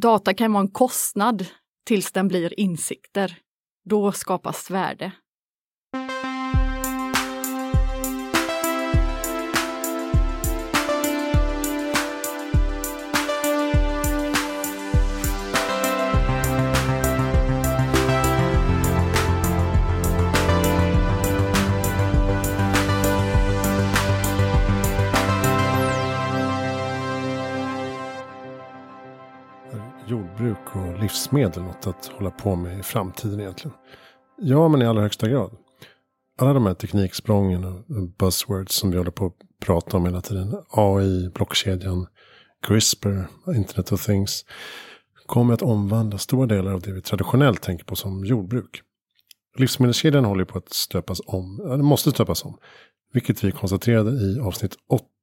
data kan vara en kostnad tills den blir insikter. Då skapas värde. Och livsmedel något att hålla på med i framtiden egentligen? Ja, men i allra högsta grad. Alla de här tekniksprången och buzzwords som vi håller på att prata om hela tiden. AI, blockkedjan, CRISPR, Internet of Things. Kommer att omvandla stora delar av det vi traditionellt tänker på som jordbruk. Livsmedelskedjan håller på att stöpas om. eller måste stöpas om. Vilket vi konstaterade i avsnitt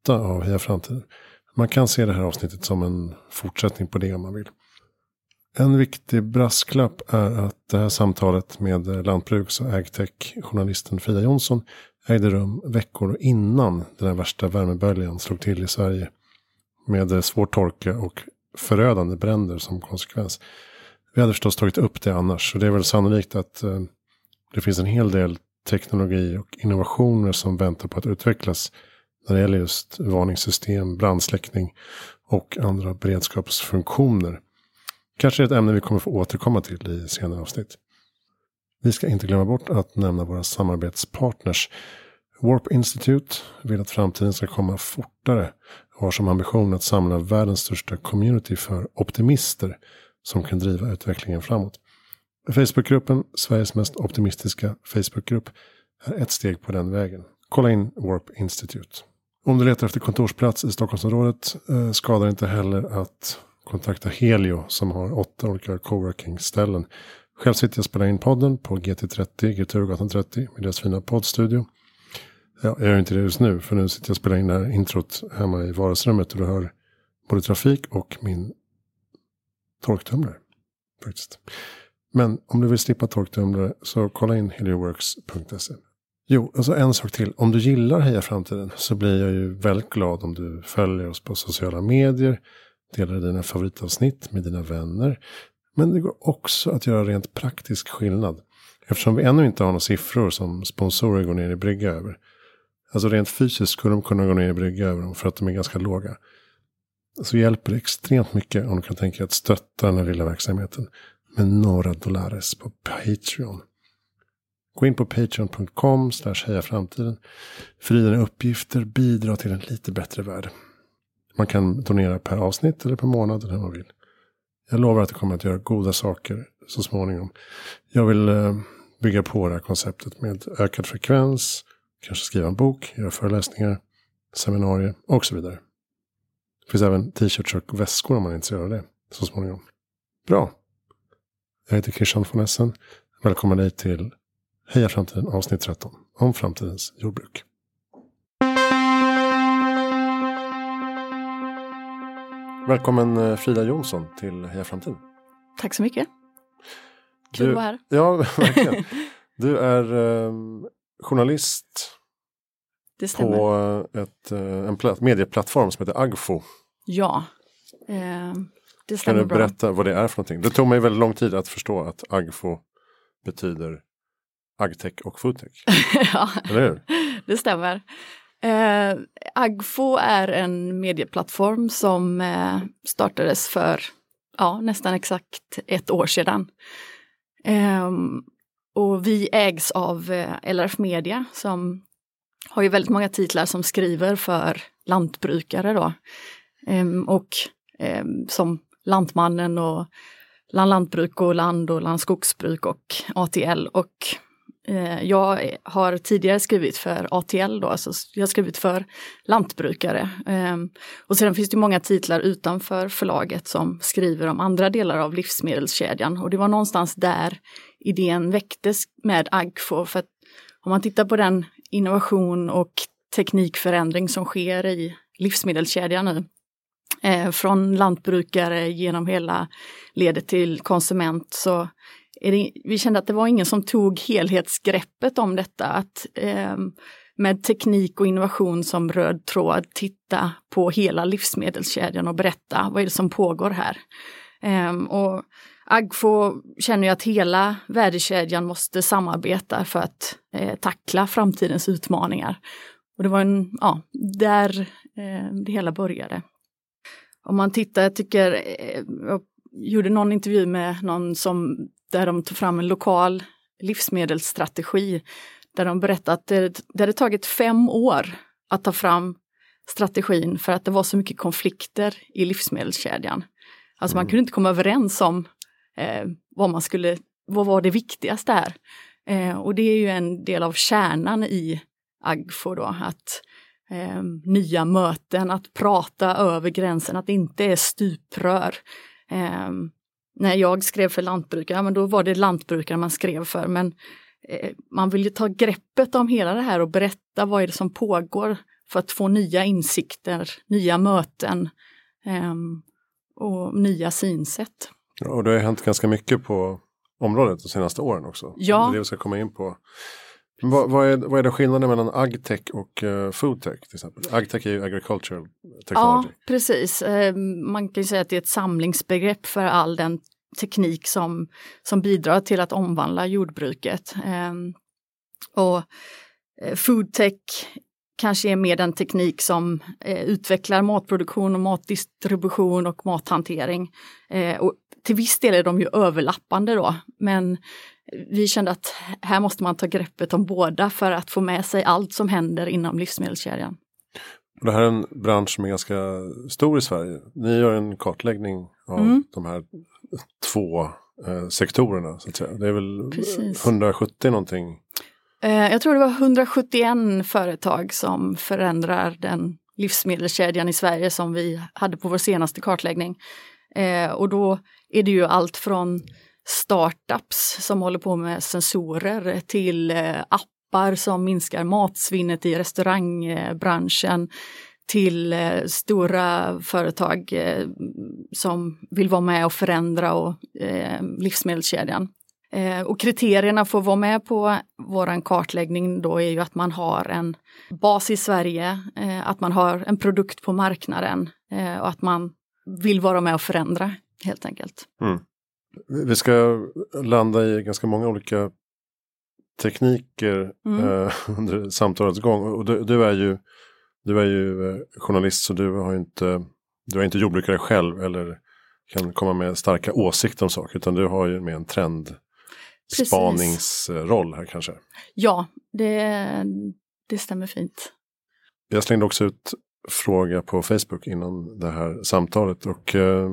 8 av Heja Framtiden. Man kan se det här avsnittet som en fortsättning på det om man vill. En viktig brasklapp är att det här samtalet med lantbruks och agtech-journalisten Frida Jonsson ägde rum veckor innan den här värsta värmeböljan slog till i Sverige. Med svår torka och förödande bränder som konsekvens. Vi hade förstås tagit upp det annars. Och det är väl sannolikt att eh, det finns en hel del teknologi och innovationer som väntar på att utvecklas. När det gäller just varningssystem, brandsläckning och andra beredskapsfunktioner. Kanske ett ämne vi kommer få återkomma till i senare avsnitt. Vi ska inte glömma bort att nämna våra samarbetspartners. Warp Institute vill att framtiden ska komma fortare och har som ambition att samla världens största community för optimister som kan driva utvecklingen framåt. Facebookgruppen, Sveriges mest optimistiska Facebookgrupp, är ett steg på den vägen. Kolla in Warp Institute. Om du letar efter kontorsplats i Stockholmsområdet eh, skadar inte heller att kontakta Helio som har åtta olika coworking-ställen. Själv sitter jag och spelar in podden på GT30, Greturgatan 30, med deras fina poddstudio. Ja, jag gör inte det just nu, för nu sitter jag och spelar in det här introt hemma i vardagsrummet och du hör både trafik och min torktumlare. Faktiskt. Men om du vill slippa torktumlare så kolla in helioworks.se. Jo, alltså en sak till. Om du gillar Heja Framtiden så blir jag ju väldigt glad om du följer oss på sociala medier Dela dina favoritavsnitt med dina vänner. Men det går också att göra rent praktisk skillnad. Eftersom vi ännu inte har några siffror som sponsorer går ner i brygga över. Alltså rent fysiskt skulle de kunna gå ner i brygga över dem för att de är ganska låga. Så hjälper det extremt mycket om du kan tänka dig att stötta den här lilla verksamheten. Med några dollares på Patreon. Gå in på patreon.com heja framtiden. För dina uppgifter bidra till en lite bättre värld. Man kan donera per avsnitt eller per månad eller hur man vill. Jag lovar att det kommer att göra goda saker så småningom. Jag vill eh, bygga på det här konceptet med ökad frekvens. Kanske skriva en bok, göra föreläsningar, seminarier och så vidare. Det finns även t-shirts och väskor om man är intresserad av det så småningom. Bra. Jag heter Christian von Essen. Välkommen dig till Heja Framtiden avsnitt 13 om framtidens jordbruk. Välkommen eh, Frida Jonsson till Heja Framtid. Tack så mycket. Kul du, att vara här. Ja, verkligen. Du är eh, journalist på ett, eh, en medieplattform som heter Agfo. Ja, eh, det stämmer Kan du berätta vad det är för någonting? Det tog mig väldigt lång tid att förstå att Agfo betyder agtech och foodtech. ja, Eller hur? det stämmer. Eh, Agfo är en medieplattform som eh, startades för ja, nästan exakt ett år sedan. Eh, och vi ägs av eh, LRF Media som har ju väldigt många titlar som skriver för lantbrukare då. Ehm, och ehm, som Lantmannen och Land Lantbruk och Land och Land Skogsbruk och ATL och Eh, jag har tidigare skrivit för ATL då, alltså jag har skrivit för lantbrukare. Ehm, och sedan finns det många titlar utanför förlaget som skriver om andra delar av livsmedelskedjan och det var någonstans där idén väcktes med Agfo. För att om man tittar på den innovation och teknikförändring som sker i livsmedelskedjan nu, eh, från lantbrukare genom hela ledet till konsument så det, vi kände att det var ingen som tog helhetsgreppet om detta. Att eh, med teknik och innovation som röd tråd titta på hela livsmedelskedjan och berätta vad är det som pågår här. Ehm, och Agfo känner ju att hela värdekedjan måste samarbeta för att eh, tackla framtidens utmaningar. Och det var en, ja, där eh, det hela började. Om man tittar, jag tycker, eh, jag gjorde någon intervju med någon som, där de tog fram en lokal livsmedelsstrategi. Där de berättade att det, det hade tagit fem år att ta fram strategin för att det var så mycket konflikter i livsmedelskedjan. Alltså man mm. kunde inte komma överens om eh, vad man skulle, vad var det viktigaste här? Eh, och det är ju en del av kärnan i Agfo då, att eh, nya möten, att prata över gränsen, att det inte är stuprör. När jag skrev för lantbrukare, men då var det lantbrukare man skrev för, men eh, man vill ju ta greppet om hela det här och berätta vad är det som pågår för att få nya insikter, nya möten ehm, och nya synsätt. Och det har hänt ganska mycket på området de senaste åren också. Ja. Det är det vi ska komma in på. Vad, vad, är, vad är det skillnaden mellan agtech och uh, foodtech till exempel? Agtech är ju agricultural technology. Ja, precis. Uh, man kan ju säga att det är ett samlingsbegrepp för all den teknik som, som bidrar till att omvandla jordbruket. Uh, och eh, foodtech kanske är mer den teknik som eh, utvecklar matproduktion och matdistribution och mathantering. Eh, och till viss del är de ju överlappande då, men vi kände att här måste man ta greppet om båda för att få med sig allt som händer inom livsmedelskedjan. Det här är en bransch som är ganska stor i Sverige. Ni gör en kartläggning av mm. de här två eh, sektorerna. Så att säga. Det är väl Precis. 170 någonting Eh, jag tror det var 171 företag som förändrar den livsmedelskedjan i Sverige som vi hade på vår senaste kartläggning. Eh, och då är det ju allt från startups som håller på med sensorer till eh, appar som minskar matsvinnet i restaurangbranschen till eh, stora företag eh, som vill vara med och förändra och, livsmedelskedjan. Och kriterierna för att vara med på vår kartläggning då är ju att man har en bas i Sverige, att man har en produkt på marknaden och att man vill vara med och förändra helt enkelt. Mm. Vi ska landa i ganska många olika tekniker mm. eh, under samtalets gång. Och du, du, är ju, du är ju eh, journalist så du har inte, du är inte jordbrukare själv eller kan komma med starka åsikter om saker utan du har ju med en trend spaningsroll här kanske. Ja, det, det stämmer fint. Jag slängde också ut fråga på Facebook innan det här samtalet och eh,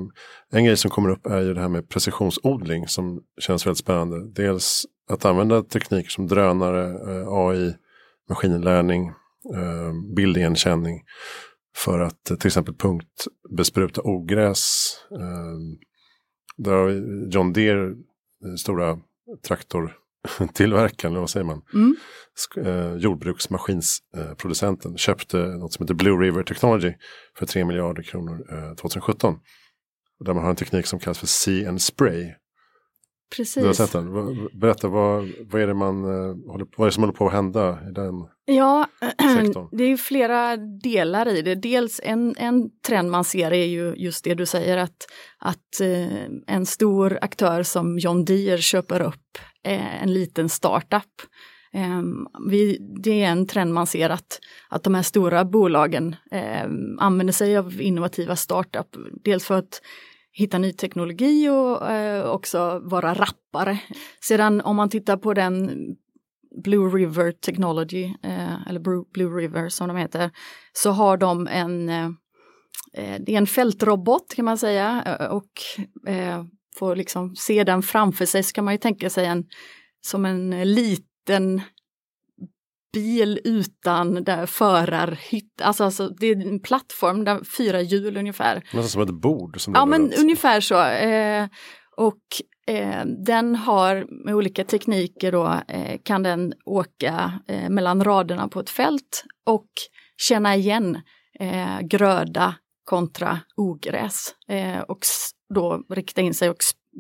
en grej som kommer upp är ju det här med precisionsodling som känns väldigt spännande. Dels att använda tekniker som drönare, eh, AI, maskininlärning, eh, bildigenkänning för att eh, till exempel punktbespruta ogräs. Eh, där har vi John Deere, eh, stora traktortillverkaren, vad säger man? Mm. Eh, jordbruksmaskinsproducenten köpte något som heter Blue River Technology för 3 miljarder kronor eh, 2017. Där man har en teknik som kallas för See and Spray. Precis. Du har sett den. Berätta, vad, vad, är det man, eh, håller, vad är det som håller på att hända i den Ja, sektorn? det är flera delar i det. Dels en, en trend man ser är ju just det du säger att, att eh, en stor aktör som John Deere köper upp eh, en liten startup. Um, vi, det är en trend man ser att, att de här stora bolagen um, använder sig av innovativa startup. Dels för att hitta ny teknologi och eh, också vara rappare. Sedan om man tittar på den Blue River Technology, eh, eller Blue River som de heter, så har de en, eh, eh det är en fältrobot kan man säga eh, och eh, får liksom se den framför sig så kan man ju tänka sig en som en liten bil utan där förarhytt, alltså, alltså det är en plattform, där fyra hjul ungefär. Nästan som ett bord. Som ja men ungefär så. Eh, och eh, den har med olika tekniker då eh, kan den åka eh, mellan raderna på ett fält och känna igen eh, gröda kontra ogräs eh, och då rikta in sig och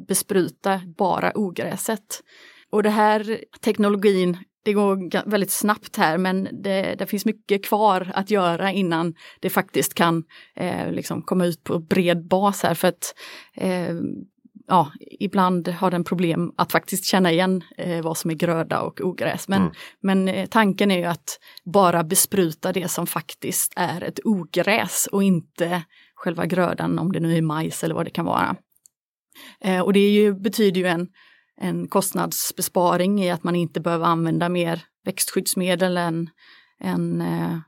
bespruta bara ogräset. Och det här teknologin det går väldigt snabbt här men det, det, finns mycket kvar att göra innan det faktiskt kan eh, liksom komma ut på bred bas här för att eh, ja, ibland har den problem att faktiskt känna igen eh, vad som är gröda och ogräs. Men, mm. men eh, tanken är ju att bara bespruta det som faktiskt är ett ogräs och inte själva grödan om det nu är majs eller vad det kan vara. Eh, och det ju, betyder ju en, en kostnadsbesparing i att man inte behöver använda mer växtskyddsmedel än, än eh,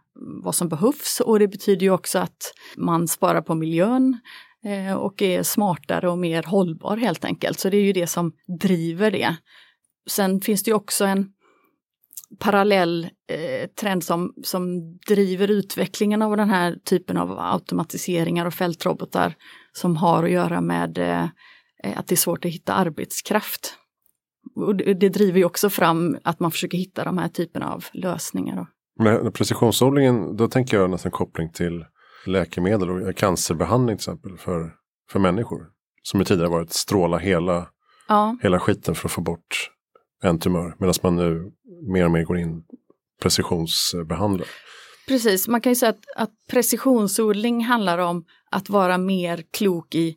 vad som behövs och det betyder ju också att man sparar på miljön eh, och är smartare och mer hållbar helt enkelt. Så det är ju det som driver det. Sen finns det ju också en parallell eh, trend som, som driver utvecklingen av den här typen av automatiseringar och fältrobotar som har att göra med eh, att det är svårt att hitta arbetskraft. Och det, det driver ju också fram att man försöker hitta de här typerna av lösningar. Då. Med precisionsodlingen, då tänker jag nästan koppling till läkemedel och cancerbehandling till exempel för, för människor. Som ju tidigare varit stråla hela, ja. hela skiten för att få bort en tumör. Medan man nu mer och mer går in precisionsbehandlar. Precis, man kan ju säga att, att precisionsodling handlar om att vara mer klok i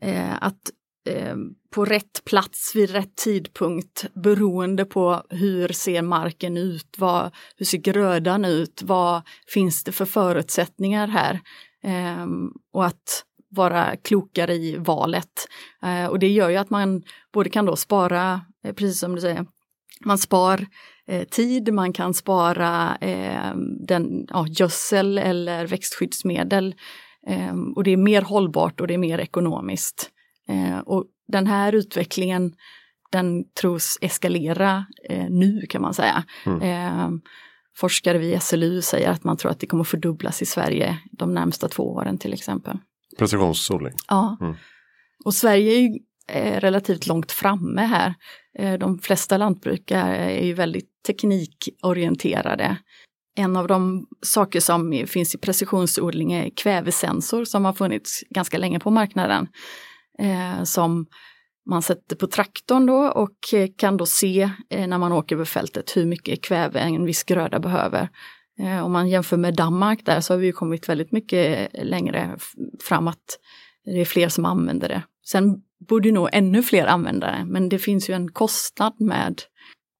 eh, att eh, på rätt plats vid rätt tidpunkt beroende på hur ser marken ut, vad, hur ser grödan ut, vad finns det för förutsättningar här? Eh, och att vara klokare i valet. Eh, och det gör ju att man både kan då spara, eh, precis som du säger, man spar eh, tid, man kan spara eh, den, ja, gödsel eller växtskyddsmedel. Eh, och det är mer hållbart och det är mer ekonomiskt. Eh, och den här utvecklingen den tros eskalera eh, nu kan man säga. Mm. Eh, forskare vid SLU säger att man tror att det kommer fördubblas i Sverige de närmsta två åren till exempel. Precisionsodling? Ja. Mm. Och Sverige är ju relativt långt framme här. De flesta lantbrukare är ju väldigt teknikorienterade. En av de saker som finns i precisionsodling är kvävesensor som har funnits ganska länge på marknaden. Eh, som man sätter på traktorn då och eh, kan då se eh, när man åker över fältet hur mycket kväve en viss gröda behöver. Eh, om man jämför med Danmark där så har vi kommit väldigt mycket eh, längre fram att det är fler som använder det. Sen borde nog ännu fler använda det, men det finns ju en kostnad med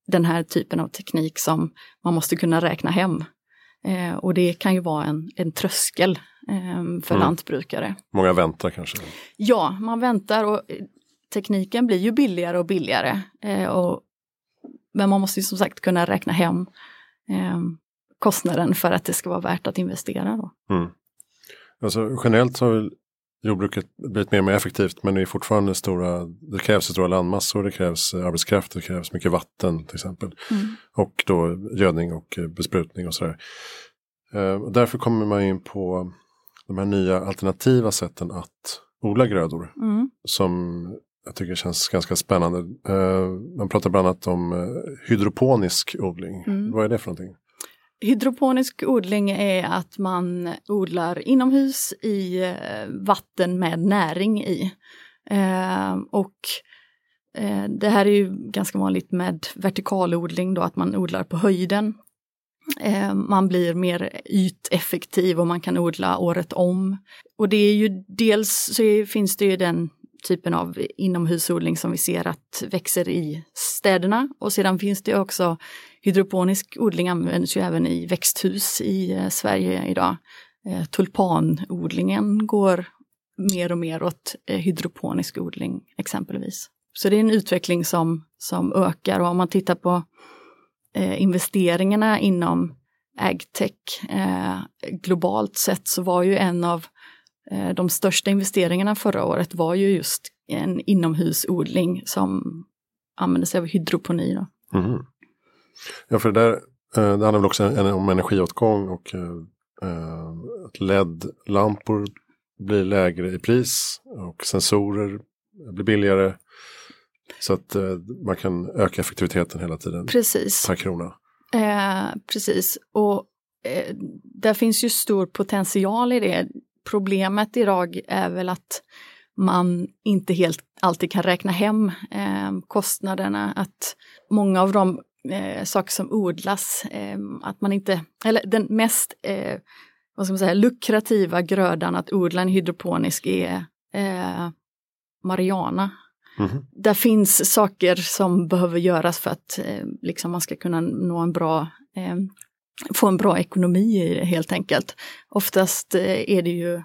den här typen av teknik som man måste kunna räkna hem. Eh, och det kan ju vara en, en tröskel eh, för mm. lantbrukare. Många väntar kanske? Ja, man väntar och tekniken blir ju billigare och billigare. Eh, och, men man måste ju som sagt kunna räkna hem eh, kostnaden för att det ska vara värt att investera. Då. Mm. Alltså, generellt så har jordbruket blivit mer och mer effektivt men det är fortfarande stora, det krävs stora landmassor, det krävs arbetskraft, det krävs mycket vatten till exempel. Mm. Och då gödning och besprutning och sådär. Uh, därför kommer man in på de här nya alternativa sätten att odla grödor. Mm. Som jag tycker känns ganska spännande. Man pratar bland annat om hydroponisk odling. Mm. Vad är det för någonting? Hydroponisk odling är att man odlar inomhus i eh, vatten med näring i. Eh, och eh, det här är ju ganska vanligt med vertikalodling då, att man odlar på höjden. Man blir mer yteffektiv och man kan odla året om. Och det är ju dels så finns det ju den typen av inomhusodling som vi ser att växer i städerna och sedan finns det också hydroponisk odling används ju även i växthus i eh, Sverige idag. Eh, tulpanodlingen går mer och mer åt eh, hydroponisk odling exempelvis. Så det är en utveckling som, som ökar och om man tittar på eh, investeringarna inom agtech eh, globalt sett så var ju en av Eh, de största investeringarna förra året var ju just en inomhusodling som använde sig av hydroponi. Då. Mm. Ja, för det där eh, det handlar väl också om energiåtgång och eh, att LED-lampor blir lägre i pris och sensorer blir billigare. Så att man kan öka effektiviteten hela tiden precis. per krona. Eh, precis, och eh, där finns ju stor potential i det problemet idag är väl att man inte helt alltid kan räkna hem eh, kostnaderna. Att många av de eh, saker som odlas. Eh, att man inte, eller den mest eh, vad ska man säga, lukrativa grödan att odla en hydroponisk är eh, Mariana. Mm. Där finns saker som behöver göras för att eh, liksom man ska kunna nå en bra, eh, få en bra ekonomi i det helt enkelt. Oftast eh, är det ju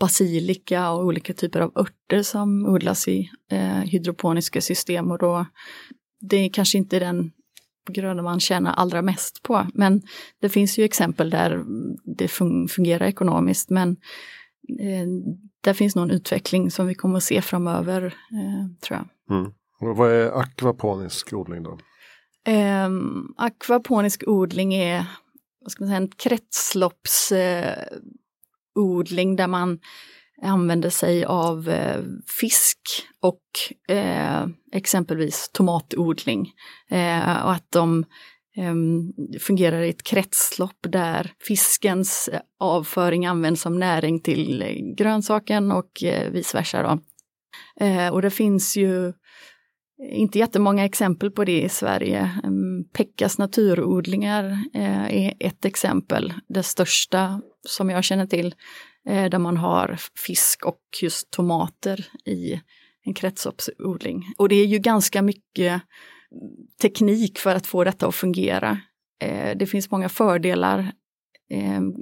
basilika och olika typer av örter som odlas i eh, hydroponiska system och då det är kanske inte den gröda man tjänar allra mest på. Men det finns ju exempel där det fungerar ekonomiskt men eh, där finns nog en utveckling som vi kommer att se framöver, eh, tror jag. Mm. Vad är akvaponisk odling då? Eh, akvaponisk odling är vad ska man säga, en kretsloppsodling eh, där man använder sig av eh, fisk och eh, exempelvis tomatodling. Eh, och att de ehm, fungerar i ett kretslopp där fiskens eh, avföring används som näring till eh, grönsaken och eh, vice versa. Då. Eh, och det finns ju inte jättemånga exempel på det i Sverige. Ehm, Pekkas naturodlingar eh, är ett exempel, det största som jag känner till eh, där man har fisk och just tomater i en kretsloppsodling. Och det är ju ganska mycket teknik för att få detta att fungera. Eh, det finns många fördelar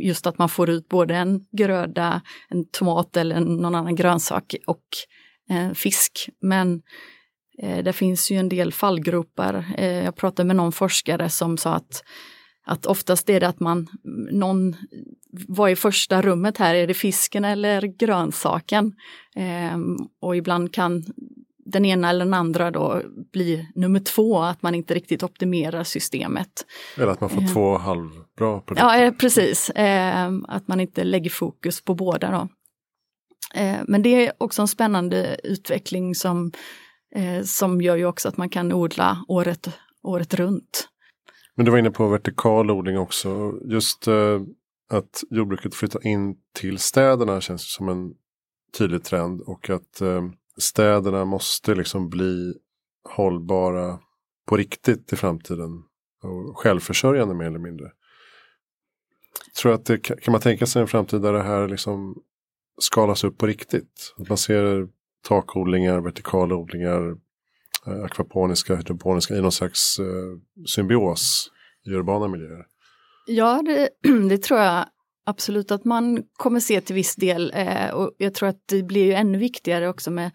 just att man får ut både en gröda, en tomat eller någon annan grönsak och fisk. Men eh, det finns ju en del fallgropar. Eh, jag pratade med någon forskare som sa att att oftast är det att man, någon, vad är första rummet här, är det fisken eller grönsaken? Eh, och ibland kan den ena eller den andra då bli nummer två, att man inte riktigt optimerar systemet. Eller att man får eh. två halvbra produkter. Ja, eh, precis. Eh, att man inte lägger fokus på båda då. Men det är också en spännande utveckling som, eh, som gör ju också att man kan odla året, året runt. Men du var inne på vertikal odling också. Just eh, att jordbruket flyttar in till städerna känns som en tydlig trend. Och att eh, städerna måste liksom bli hållbara på riktigt i framtiden. Och självförsörjande mer eller mindre. Tror att det, kan man tänka sig en framtid där det här liksom skalas upp på riktigt? Att man ser takodlingar, vertikala odlingar, Eh, akvaponiska, hydroponiska i någon slags eh, symbios i urbana miljöer? Ja, det, det, tror jag absolut att man kommer se till viss del. Eh, och jag tror att det blir ju ännu viktigare också med,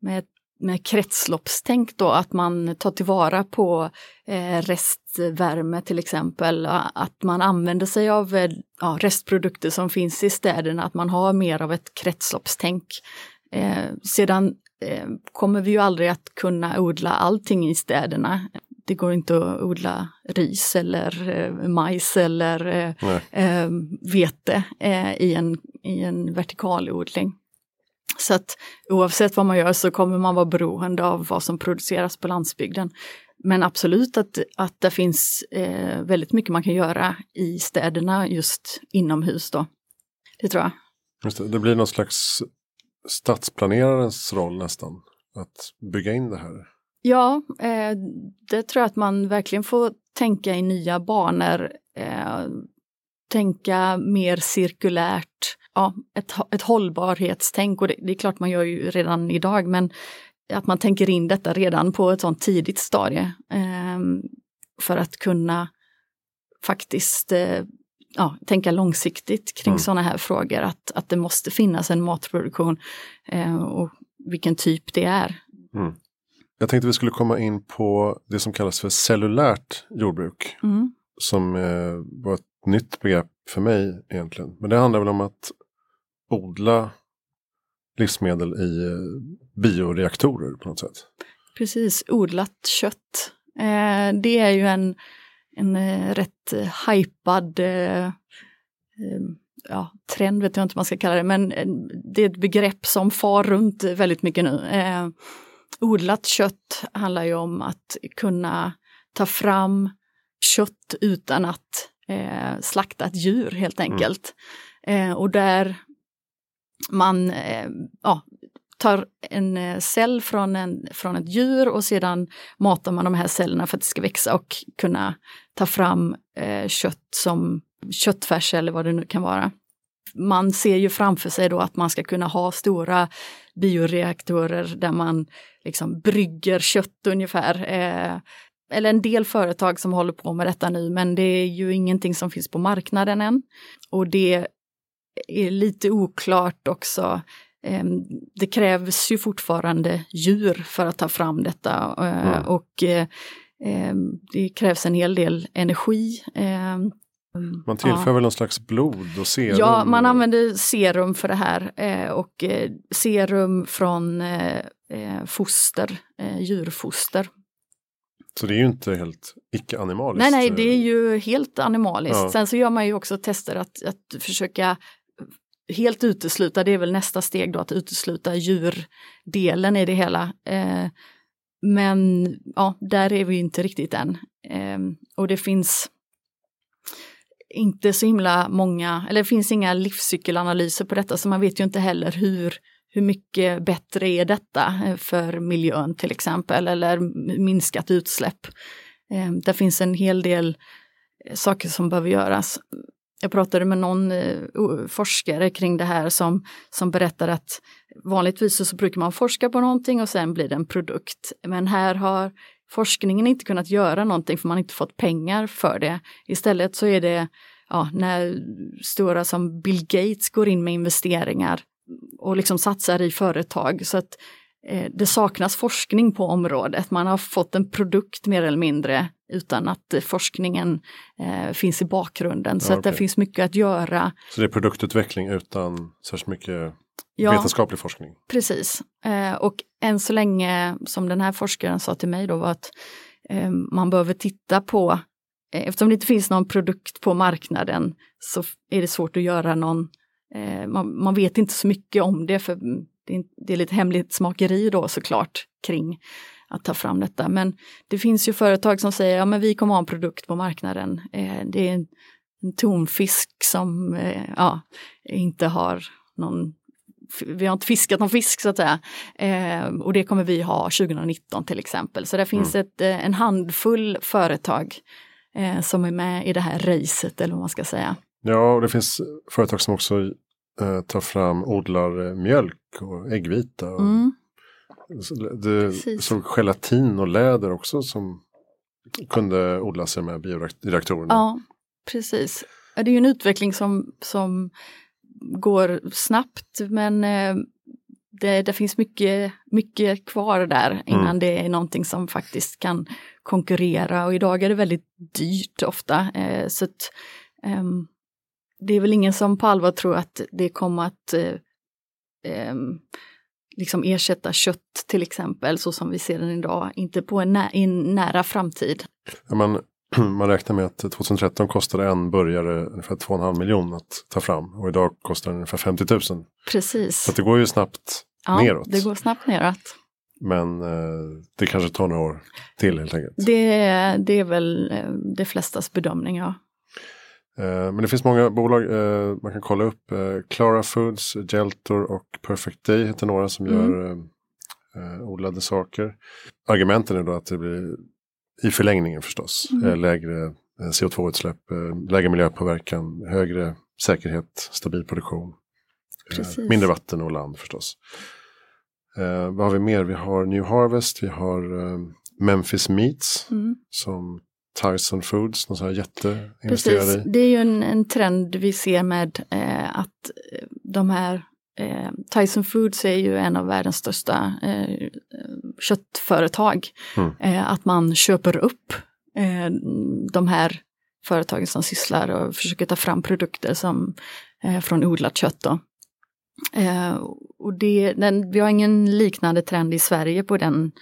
med, med kretsloppstänk då, att man tar tillvara på eh, restvärme till exempel. Att man använder sig av eh, restprodukter som finns i städerna, att man har mer av ett kretsloppstänk. Eh, sedan Eh, kommer vi ju aldrig att kunna odla allting i städerna. Det går inte att odla ris eller eh, majs eller eh, vete eh, i, en, i en vertikalodling. Så att oavsett vad man gör så kommer man vara beroende av vad som produceras på landsbygden. Men absolut att, att det finns eh, väldigt mycket man kan göra i städerna just inomhus då. Det tror jag. Just det, det blir någon slags stadsplanerarens roll nästan. Att bygga in det här. Ja, eh, det tror jag att man verkligen får tänka i nya banor. Eh, tänka mer cirkulärt. Ja, ett, ett hållbarhetstänk och det, det, är klart man gör ju redan idag men att man tänker in detta redan på ett sånt tidigt stadie. Eh, för att kunna faktiskt eh, ja, tänka långsiktigt kring mm. sådana här frågor. Att, att det måste finnas en matproduktion eh, och vilken typ det är. Mm. Jag tänkte vi skulle komma in på det som kallas för cellulärt jordbruk. Mm. Som eh, var ett nytt begrepp för mig egentligen. Men det handlar väl om att odla livsmedel i eh, bioreaktorer på något sätt. Precis, odlat kött. Eh, det är ju en en eh, rätt eh, hypad eh, eh, ja, trend, vet jag inte vad man ska kalla det, men eh, det är ett begrepp som far runt väldigt mycket nu. Eh, odlat kött handlar ju om att kunna ta fram kött utan att eh, slakta ett djur helt mm. enkelt. Mm. och där man ja, tar en eh, cell från, en, från ett djur och sedan matar man de här cellerna för att det ska växa och kunna ta fram eh, kött som köttfärs eller vad det nu kan vara. Man ser ju framför sig då att man ska kunna ha stora bioreaktorer där man liksom brygger kött ungefär. Eh, eller en del företag som håller på med detta nu, men det är ju ingenting som finns på marknaden än. Och det är lite oklart också. Ehm, det krävs ju fortfarande djur för att ta fram detta mm. och eh, det krävs en hel del energi. Ehm, man tillför ja. väl någon slags blod och serum? Ja, man använder serum för det här eh, och serum från foster, djurfoster. Så det är ju inte helt icke-animaliskt? Nej, nej, det är ju helt animaliskt. Ja. Sen så gör man ju också tester att, att försöka helt utesluta, det är väl nästa steg då, att utesluta djurdelen i det hela. Men ja, där är vi inte riktigt än. Eh, och det finns inte så himla många, eller det finns inga livscykelanalyser på detta så man vet ju inte heller hur, hur mycket bättre är detta eh, för miljön till exempel eller minskat utsläpp. Eh, det finns en hel del eh, saker som behöver göras. Jag pratade med någon eh, forskare kring det här som, som berättade att vanligtvis så brukar man forska på någonting och sen blir det en produkt. Men här har forskningen inte kunnat göra någonting för man inte fått pengar för det. Istället så är det ja, när stora som Bill Gates går in med investeringar och liksom satsar i företag så att det saknas forskning på området. Man har fått en produkt mer eller mindre utan att forskningen eh, finns i bakgrunden. Så ja, okay. att det finns mycket att göra. Så det är produktutveckling utan särskilt mycket ja, vetenskaplig forskning? Precis. Eh, och än så länge, som den här forskaren sa till mig då, var att eh, man behöver titta på, eh, eftersom det inte finns någon produkt på marknaden, så är det svårt att göra någon, eh, man, man, vet inte så mycket om det, för det är, det är lite hemlighetsmakeri då såklart kring att ta fram detta. Men det finns ju företag som säger, ja men vi kommer ha en produkt på marknaden. Eh, det är en, en tonfisk som eh, ja, inte har någon vi har inte fiskat någon fisk så att säga. Eh, och det kommer vi ha 2019 till exempel. Så det finns mm. ett, en handfull företag som är med i det här racet eller vad man ska säga. Ja, och det finns företag som också eh, tar fram, odlar mjölk och äggvita. Och mm. Det såg gelatin och läder också som kunde odlas i de här bioreaktorerna. Ja, precis. Det är ju en utveckling som, som går snabbt men eh, det, det, finns mycket, mycket kvar där innan mm. det är någonting som faktiskt kan konkurrera och idag är det väldigt dyrt ofta. Eh, så att, um, det är väl ingen som på allvar tror att det kommer att um, liksom ersätta kött till exempel, så som vi ser den idag, inte på en, nä en nära framtid. Ja, man, man räknar med att 2013 kostade en burgare ungefär 2,5 miljoner att ta fram och idag kostar den ungefär 50 000. Precis. Så det går ju snabbt ja, neråt. det går snabbt neråt. Men eh, det kanske tar några år till helt enkelt. Det, det är väl eh, de flestas bedömning, ja. Eh, men det finns många bolag eh, man kan kolla upp. Eh, Clara Foods, Geltor och Perfect Day heter några som mm. gör odlade saker. Argumenten är då att det blir i förlängningen förstås mm. lägre CO2-utsläpp, lägre miljöpåverkan, högre säkerhet, stabil produktion. Precis. Mindre vatten och land förstås. Eh, vad har vi mer? Vi har New Harvest, vi har eh, Memphis Meats mm. som Tyson Foods, någon sån här jätteinvesterare i. Det är ju en, en trend vi ser med eh, att eh, de här eh, Tyson Foods är ju en av världens största eh, köttföretag. Mm. Eh, att man köper upp eh, de här företagen som sysslar och försöker ta fram produkter som eh, från odlat kött. Då. och det, den, vi har ingen liknande trend i Sverige på den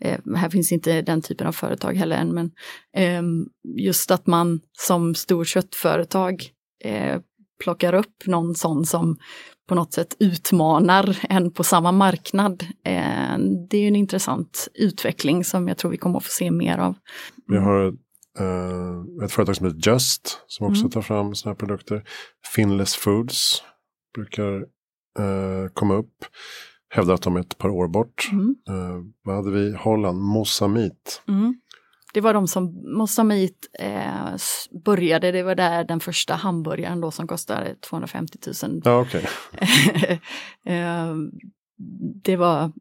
Eh, här finns inte den typen av företag heller än, men eh, just att man som stor köttföretag eh, plockar upp någon sån som på något sätt utmanar en på samma marknad. Eh, det är en intressant utveckling som jag tror vi kommer att få se mer av. Vi har Uh, ett företag som heter Just som också mm. tar fram sådana här produkter. Finless Foods brukar uh, komma upp. Hävdar att de är ett par år bort. Mm. Eh, vad hade vi? Holland, Mosamit. Mm. Det var de som, Mosamit eh, började, det var där den första hamburgaren då som kostade 250 000. Ja, okej. eh, det var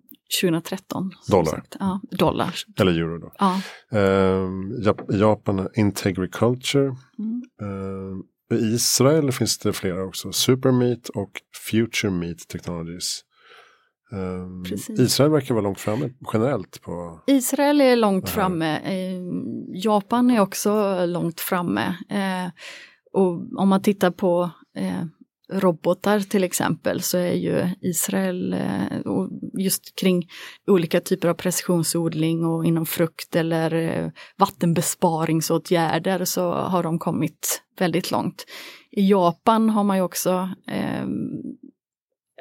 2013. som Dollar. Ja, dollar. Eller euro då. Ja. Eh, Jap- Japan, Integriculture. Mm. Eh, I Israel finns det flera också. Supermeat och Future Meat Technologies. Precis. Israel verkar vara långt framme generellt på Israel är långt framme. Eh, Japan är också långt framme. Eh, och om man tittar på eh, robotar till exempel så är ju Israel eh, och just kring olika typer av precisionsodling och inom frukt eller eh, vattenbesparingsåtgärder så har de kommit väldigt långt. I Japan har man ju också eh,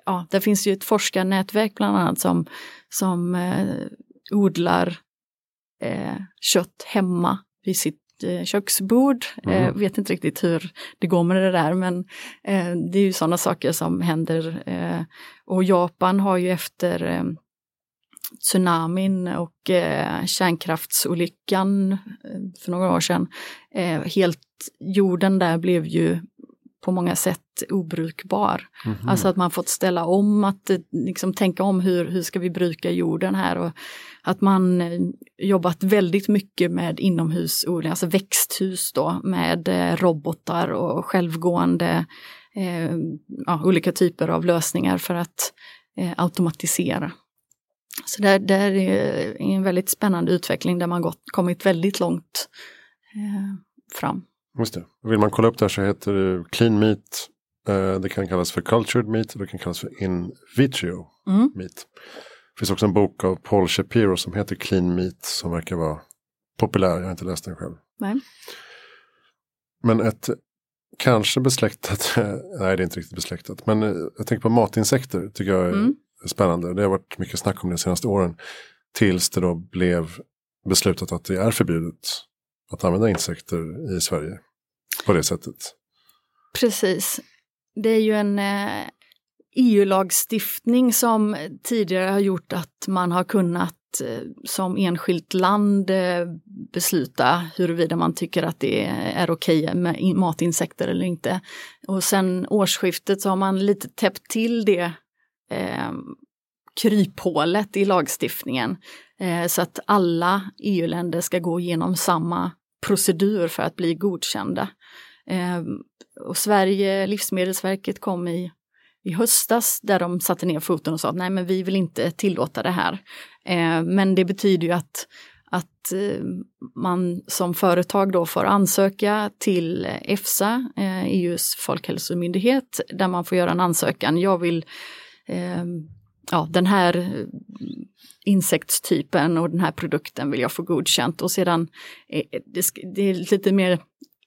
Ja, det finns ju ett forskarnätverk bland annat som, som eh, odlar eh, kött hemma vid sitt eh, köksbord. Eh, Mm. vet inte riktigt hur det går med det där men eh, det är ju sådana saker som händer. Eh, och Japan har ju efter tsunamin och eh, kärnkraftsolyckan för några år sedan, eh, helt jorden där blev ju på många sätt obrukbar. Mhm. Alltså att man fått ställa om, att eh, liksom tänka om hur, hur ska vi bruka jorden här och att man eh, jobbat väldigt mycket med inomhusodling, alltså växthus då med eh, robotar och självgående eh, ja, olika typer av lösningar för att eh, automatisera. Så där, där är en väldigt spännande utveckling där man gått, kommit väldigt långt eh, fram. Just det. Vill man kolla upp det här så heter det Clean Meat. Eh, det kan kallas för Cultured Meat och det kan kallas för In Vitrio Mm. Meat. Det finns också en bok av Paul Shapiro som heter Clean Meat som verkar vara populär. Jag har inte läst den själv. Nej. Men ett kanske besläktat, nej det är inte riktigt besläktat, men eh, jag tänker på matinsekter tycker jag är Mm. spännande. Det har varit mycket snack om det de senaste åren. Tills det då blev beslutat att det är förbjudet att använda insekter i Sverige på det sättet. Precis. Det är ju en eh, EU-lagstiftning som tidigare har gjort att man har kunnat eh, som enskilt land eh, besluta huruvida man tycker att det är okej med matinsekter eller inte. Och sen årsskiftet så har man lite täppt till det eh, kryphålet i lagstiftningen. Eh, så att alla EU-länder ska gå igenom samma procedur för att bli godkända. Eh, och Sverige, Livsmedelsverket kom i, i höstas där de satte ner foten och sa att nej men vi vill inte tillåta det här. Eh, men det betyder ju att, att man som företag då får ansöka till EFSA, e EUs folkhälsomyndighet, där man får göra en ansökan. Jag vill eh, ja, den här eh, insektstypen och den här produkten vill jag få godkänt och sedan eh, det, sk- det är lite mer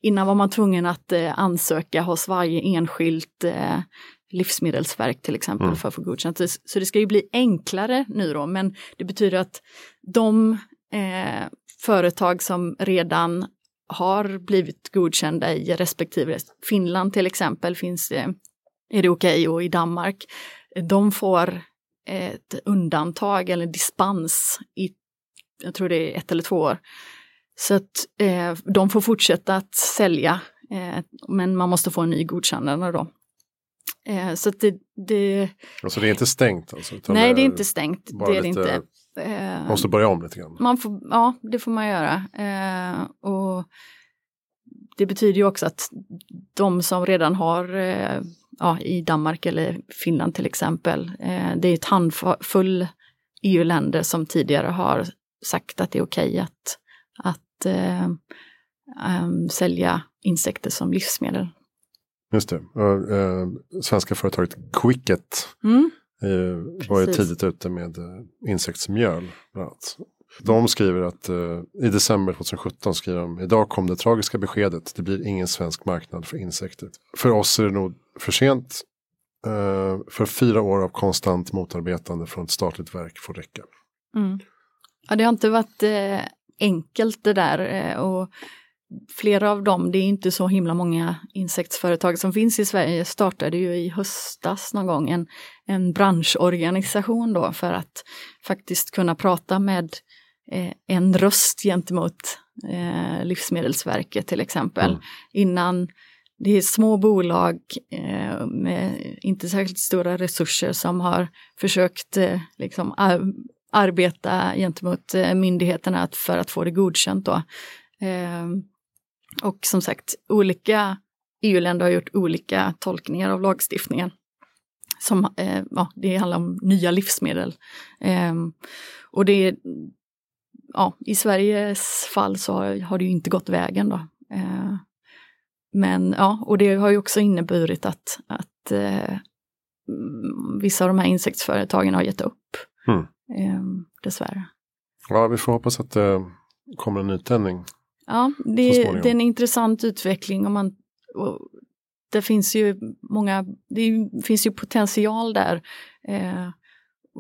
Innan var man tvungen att eh, ansöka hos varje enskilt eh, livsmedelsverk till exempel Mm. för att få godkänt. Så- det ska ju bli enklare nu då, men det betyder att de eh, företag som redan har blivit godkända i respektive Finland till exempel finns det, är det okej och i Danmark, de får ett undantag eller dispens i, jag tror det är ett eller två år. Så att eh, de får fortsätta att sälja, eh, men man måste få en ny godkännande då. Eh, så att det, det, Alltså det är inte stängt alltså? nej det är inte stängt, det är lite- inte. Man måste börja om lite grann. man får, ja, det får man göra. Eh, och det betyder ju också att de som redan har, eh, ja, i Danmark eller Finland till exempel, eh, det är ett handfull EU-länder som tidigare har sagt att det är okej att, att eh, em, sälja insekter som livsmedel. Just det. Och, eh, svenska företaget Quicket Mm. var ju tidigt ute med insektsmjöl. Bland annat. De skriver att i december 2017 skriver de idag kom det tragiska beskedet det blir ingen svensk marknad för insekter. För oss är det nog för sent. Eh, för fyra år av konstant motarbetande från ett statligt verk får räcka. Mm. Ja, det har inte varit eh, enkelt det där eh, och flera av dem, det är inte så himla många insektsföretag som finns i Sverige, startade ju i höstas någon gång en, en branschorganisation då för att faktiskt kunna prata med eh, en röst gentemot eh, Livsmedelsverket till exempel. Mm. Innan det är små bolag eh, med inte särskilt stora resurser som har försökt eh, liksom, ar arbeta gentemot eh, myndigheterna för att få det godkänt. Då. Eh, och som sagt, olika EU-länder har gjort olika tolkningar av lagstiftningen. Som, eh, ja, det handlar om nya livsmedel. Eh, och det ja, i Sveriges fall så har, har det ju inte gått vägen då. Eh, men ja, och det har ju också inneburit att, att eh, vissa av de här insektsföretagen har gett upp. Mm. Eh, dessvärre. Ja, vi får hoppas att det kommer en nytändning. Ja, det, det är en intressant utveckling. Om man, det finns ju många, det finns ju potential där. Eh,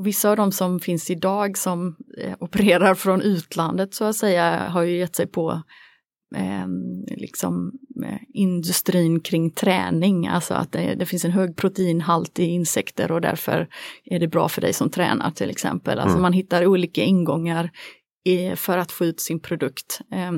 vissa av de som finns idag som eh, opererar från utlandet så att säga har ju gett sig på eh, liksom, industrin kring träning, alltså att det, det, finns en hög proteinhalt i insekter och därför är det bra för dig som tränar till exempel. Alltså mm. man hittar olika ingångar i, för att få ut sin produkt. Eh,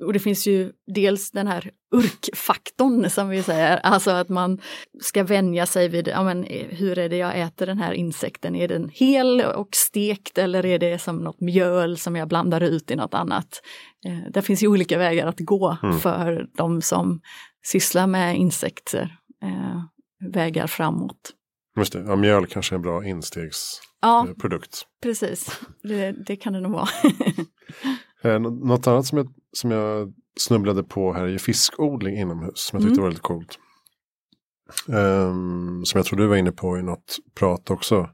och det finns ju dels den här urkfaktorn som vi säger, alltså att man ska vänja sig vid, ja men hur är det jag äter den här insekten, är den hel och stekt eller är det som något mjöl som jag blandar ut i något annat? Eh, det finns ju olika vägar att gå mm. för de som sysslar med insekter, eh, vägar framåt. Just det, ja, mjöl kanske är en bra instegsprodukt. Ja, precis, det, det kan det nog vara. Eh, något annat som jag, som jag snubblade på här är fiskodling inomhus. Som jag tyckte mm. var väldigt coolt. Um, som jag tror du var inne på i något prat också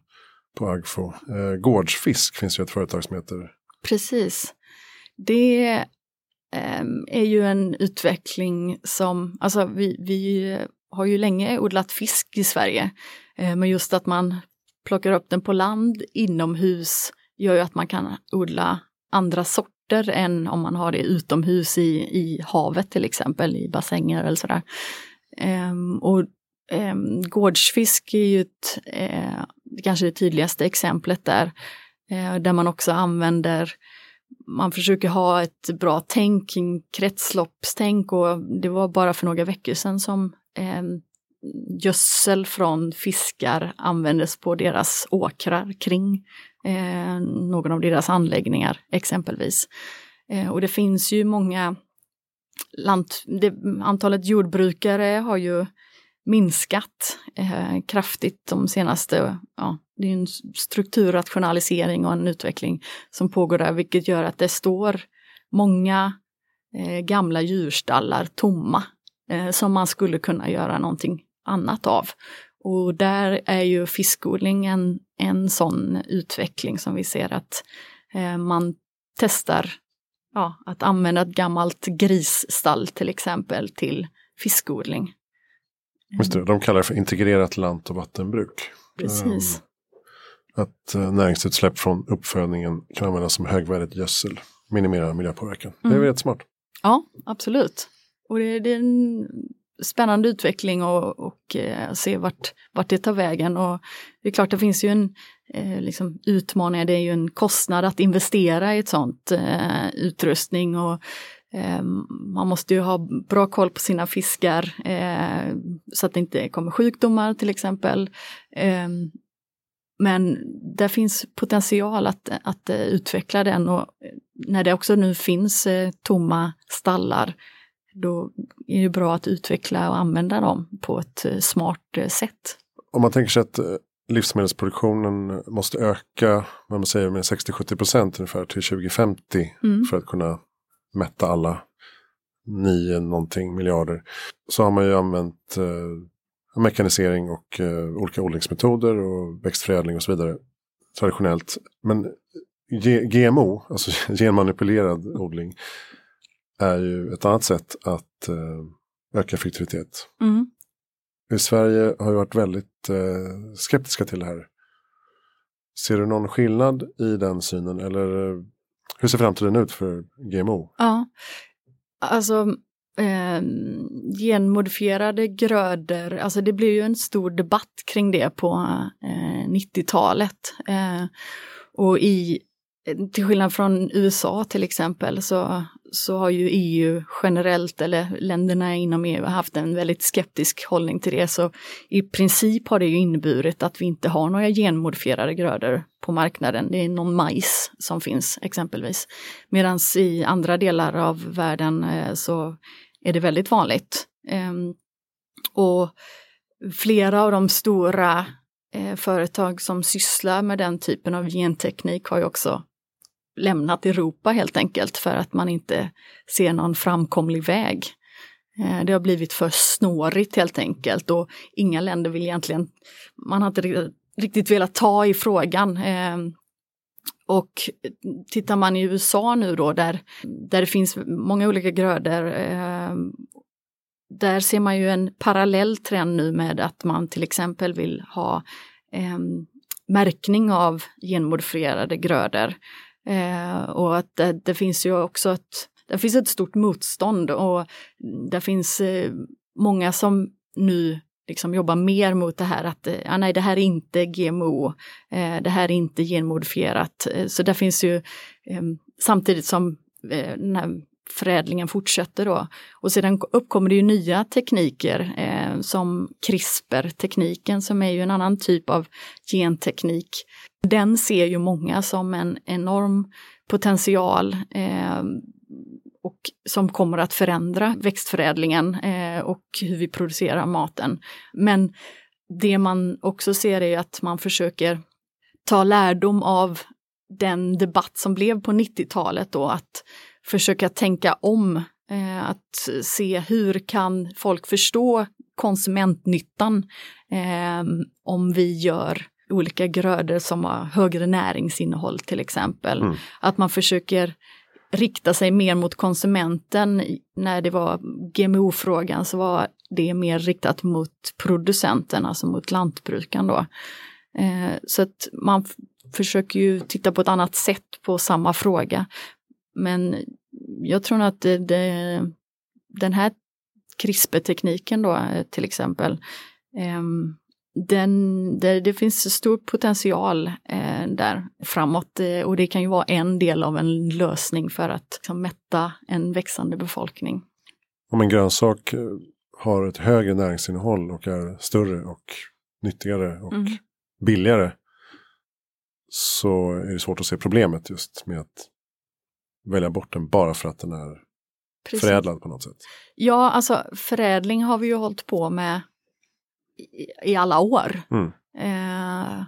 på Agfo. Uh, gårdsfisk finns ju ett företag som heter. Precis. Det um, är ju en utveckling som, alltså vi, vi har ju länge odlat fisk i Sverige. Uh, men just att man plockar upp den på land inomhus gör ju att man kan odla andra sorter sorter än om man har det utomhus i, i havet till exempel, i bassänger eller sådär. Um, och um, gårdsfisk är ju ett, uh, kanske det tydligaste exemplet där, uh, där man också använder man försöker ha ett bra tänk kretsloppstänk och det var bara för några veckor sedan som eh, gödsel från fiskar användes på deras åkrar kring eh, någon av deras anläggningar exempelvis. Eh, och det finns ju många, lant, det, antalet jordbrukare har ju minskat eh, kraftigt de senaste, ja, det är en strukturrationalisering och en utveckling som pågår där, vilket gör att det står många eh, gamla djurstallar tomma eh, som man skulle kunna göra någonting annat av. Och där är ju fiskodling en, en sån utveckling som vi ser att eh, man testar ja, att använda ett gammalt grisstall till exempel till fiskodling. Just det, de kallar det för integrerat lant och vattenbruk. Precis. Um, att uh, näringsutsläpp från uppfödningen kan användas som högvärdigt gödsel. Minimera miljöpåverkan. Mm. Det är mm. jättesmart. Ja, absolut. Och det, det är en spännande utveckling och, och eh, se vart, vart det tar vägen. Och det är klart, det finns ju en eh, liksom utmaning, det är ju en kostnad att investera i ett sånt eh, utrustning. och eh, man måste ju ha bra koll på sina fiskar eh, så att det inte kommer sjukdomar till exempel. Eh, men det finns potential att, att eh, utveckla den och när det också nu finns eh, tomma stallar då är det bra att utveckla och använda dem på ett eh, smart eh, sätt. Om man tänker sig att eh, livsmedelsproduktionen måste öka vad man säger, med 60-70 procent ungefär till 2050 mm. för att kunna mätta alla 9 någonting miljarder. Så har man ju använt eh, mekanisering och eh, olika odlingsmetoder och växtförädling och så vidare traditionellt. Men GMO, alltså genmanipulerad odling, är ju ett annat sätt att eh, öka effektivitet. Mm. I Sverige har vi varit väldigt eh, skeptiska till det här. Ser du någon skillnad i den synen eller hur ser framtiden ut för GMO? Ja, Alltså eh, genmodifierade grödor, alltså det blev ju en stor debatt kring det på eh, 90-talet. Eh, och i, till skillnad från USA till exempel så, så har ju EU generellt, eller länderna inom EU, haft en väldigt skeptisk hållning till det. Så i princip har det ju inneburit att vi inte har några genmodifierade grödor på marknaden. Det är någon majs som finns exempelvis. Medan i andra delar av världen eh, så är det väldigt vanligt. Ehm, och flera av de stora eh, företag som sysslar med den typen av genteknik har ju också lämnat Europa helt enkelt för att man inte ser någon framkomlig väg. Eh, det har blivit för snårigt helt enkelt och inga länder vill egentligen, man har inte riktigt velat ta i frågan. Eh, och tittar man i USA nu då där, där det finns många olika grödor, eh, där ser man ju en parallell trend nu med att man till exempel vill ha eh, märkning av genmodifierade grödor. Eh, och att det, det, finns ju också ett, det finns ett stort motstånd och det finns eh, många som nu liksom jobbar mer mot det här att eh, ah, nej, det här är inte GMO, eh, det här är inte genmodifierat. Eh, så där finns ju eh, samtidigt som eh, den här förädlingen fortsätter då. Och sedan uppkommer det ju nya tekniker eh, eh, som CRISPR-tekniken som är ju en annan typ av genteknik. Den ser ju många som en enorm potential eh, och som kommer att förändra växtförädlingen eh, och hur vi producerar maten. Men det man också ser är att man försöker ta lärdom av den debatt som blev på 90-talet då, att försöka tänka om, eh, att se hur kan folk förstå konsumentnyttan eh, om vi gör olika grödor som har högre näringsinnehåll till exempel. Mm. Att man försöker rikta sig mer mot konsumenten. När det var GMO-frågan så var det mer riktat mot producenten, alltså mot lantbrukaren då. Eh, så att man försöker ju titta på ett annat sätt på samma fråga. Men jag tror att det, det, den här CRISPR-tekniken då till exempel, eh, den, det, det finns stor potential eh, där framåt eh, och det kan ju vara en del av en lösning för att liksom, mätta en växande befolkning. Om en grönsak eh, har ett högre näringsinnehåll och är större och nyttigare och mm. billigare så är det svårt att se problemet just med att välja bort den bara för att den är Precis. förädlad på något sätt. Ja, alltså förädling har vi ju hållit på med i, alla år. Mm. Eh,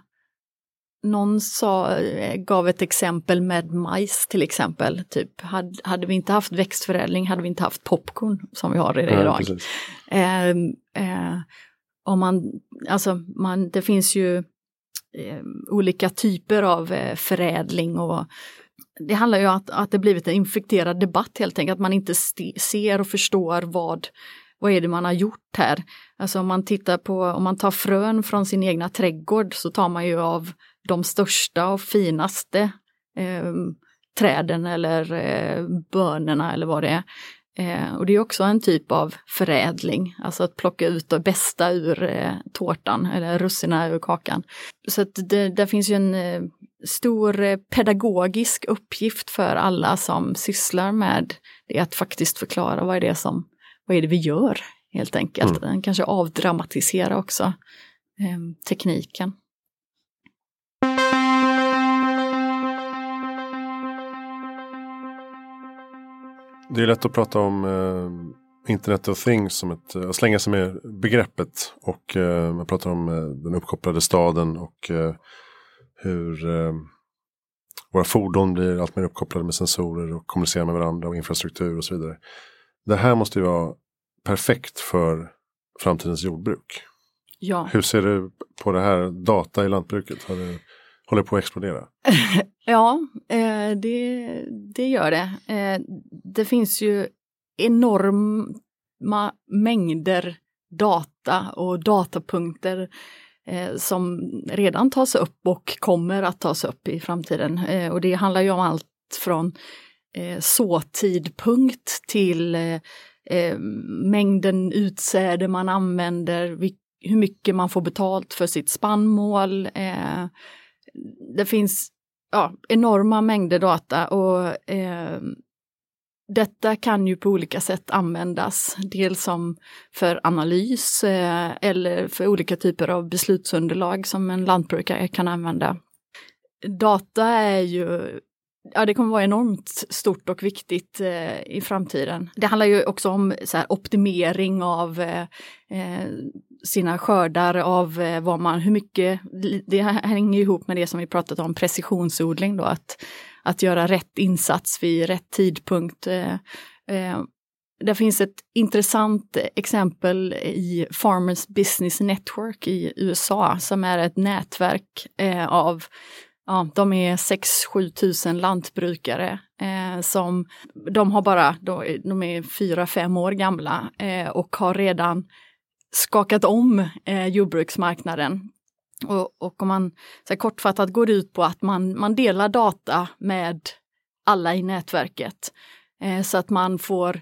någon sa, eh, gav ett exempel med majs till exempel. Typ, hade, hade vi inte haft växtförädling hade vi inte haft popcorn som vi har i det idag. Eh, eh, om man, alltså man, det finns ju eh, olika typer av eh, förädling och det handlar ju om att, att det blivit en infekterad debatt helt enkelt, att man inte ser och förstår vad vad är det man har gjort här? Alltså om man tittar på, om man tar frön från sin egna trädgård så tar man ju av de största och finaste eh, träden eller eh, bönorna eller vad det är. Eh, och det är också en typ av förädling, alltså att plocka ut det bästa ur eh, tårtan eller russina ur kakan. Så att det, där finns ju en eh, stor eh, pedagogisk uppgift för alla som sysslar med det, att faktiskt förklara vad är det som vad är det vi gör helt enkelt. Mm. Kanske avdramatisera också eh, tekniken. Det är lätt att prata om eh, Internet of Things som ett, att slänga sig med begreppet. Och eh, man pratar om eh, den uppkopplade staden och eh, hur eh, våra fordon blir allt mer uppkopplade med sensorer och kommunicerar med varandra och infrastruktur och så vidare. Det här måste ju vara perfekt för framtidens jordbruk. Ja. Hur ser du på det här data i lantbruket? Har det, håller på att explodera? ja, eh, det, det gör det. Eh, det finns ju enorma mängder data och datapunkter Eh, som redan tas upp och kommer att tas upp i framtiden. Eh, och det handlar ju om allt från eh, såtidpunkt till eh, eh mängden utsäde man använder, hur mycket man får betalt för sitt spannmål. Eh, det finns ja, enorma mängder data och eh, detta kan ju på olika sätt användas, dels som för analys eh, eller för olika typer av beslutsunderlag som en lantbrukare kan använda. Data är ju Ja, det kommer vara enormt stort och viktigt eh, i framtiden. Det handlar ju också om så här, optimering av eh, eh sina skördar, av eh, vad man, hur mycket, det hänger ihop med det som vi pratat om, precisionsodling då, att, att göra rätt insats vid rätt tidpunkt. Eh, eh, det finns ett intressant exempel i Farmers Business Network i USA som är ett nätverk eh, av ja, de är 6-7 tusen lantbrukare eh, som de har bara, de är 4-5 år gamla eh, och har redan skakat om eh, jordbruksmarknaden. Och, och om man så här, kortfattat går ut på att man, man delar data med alla i nätverket eh, så att man får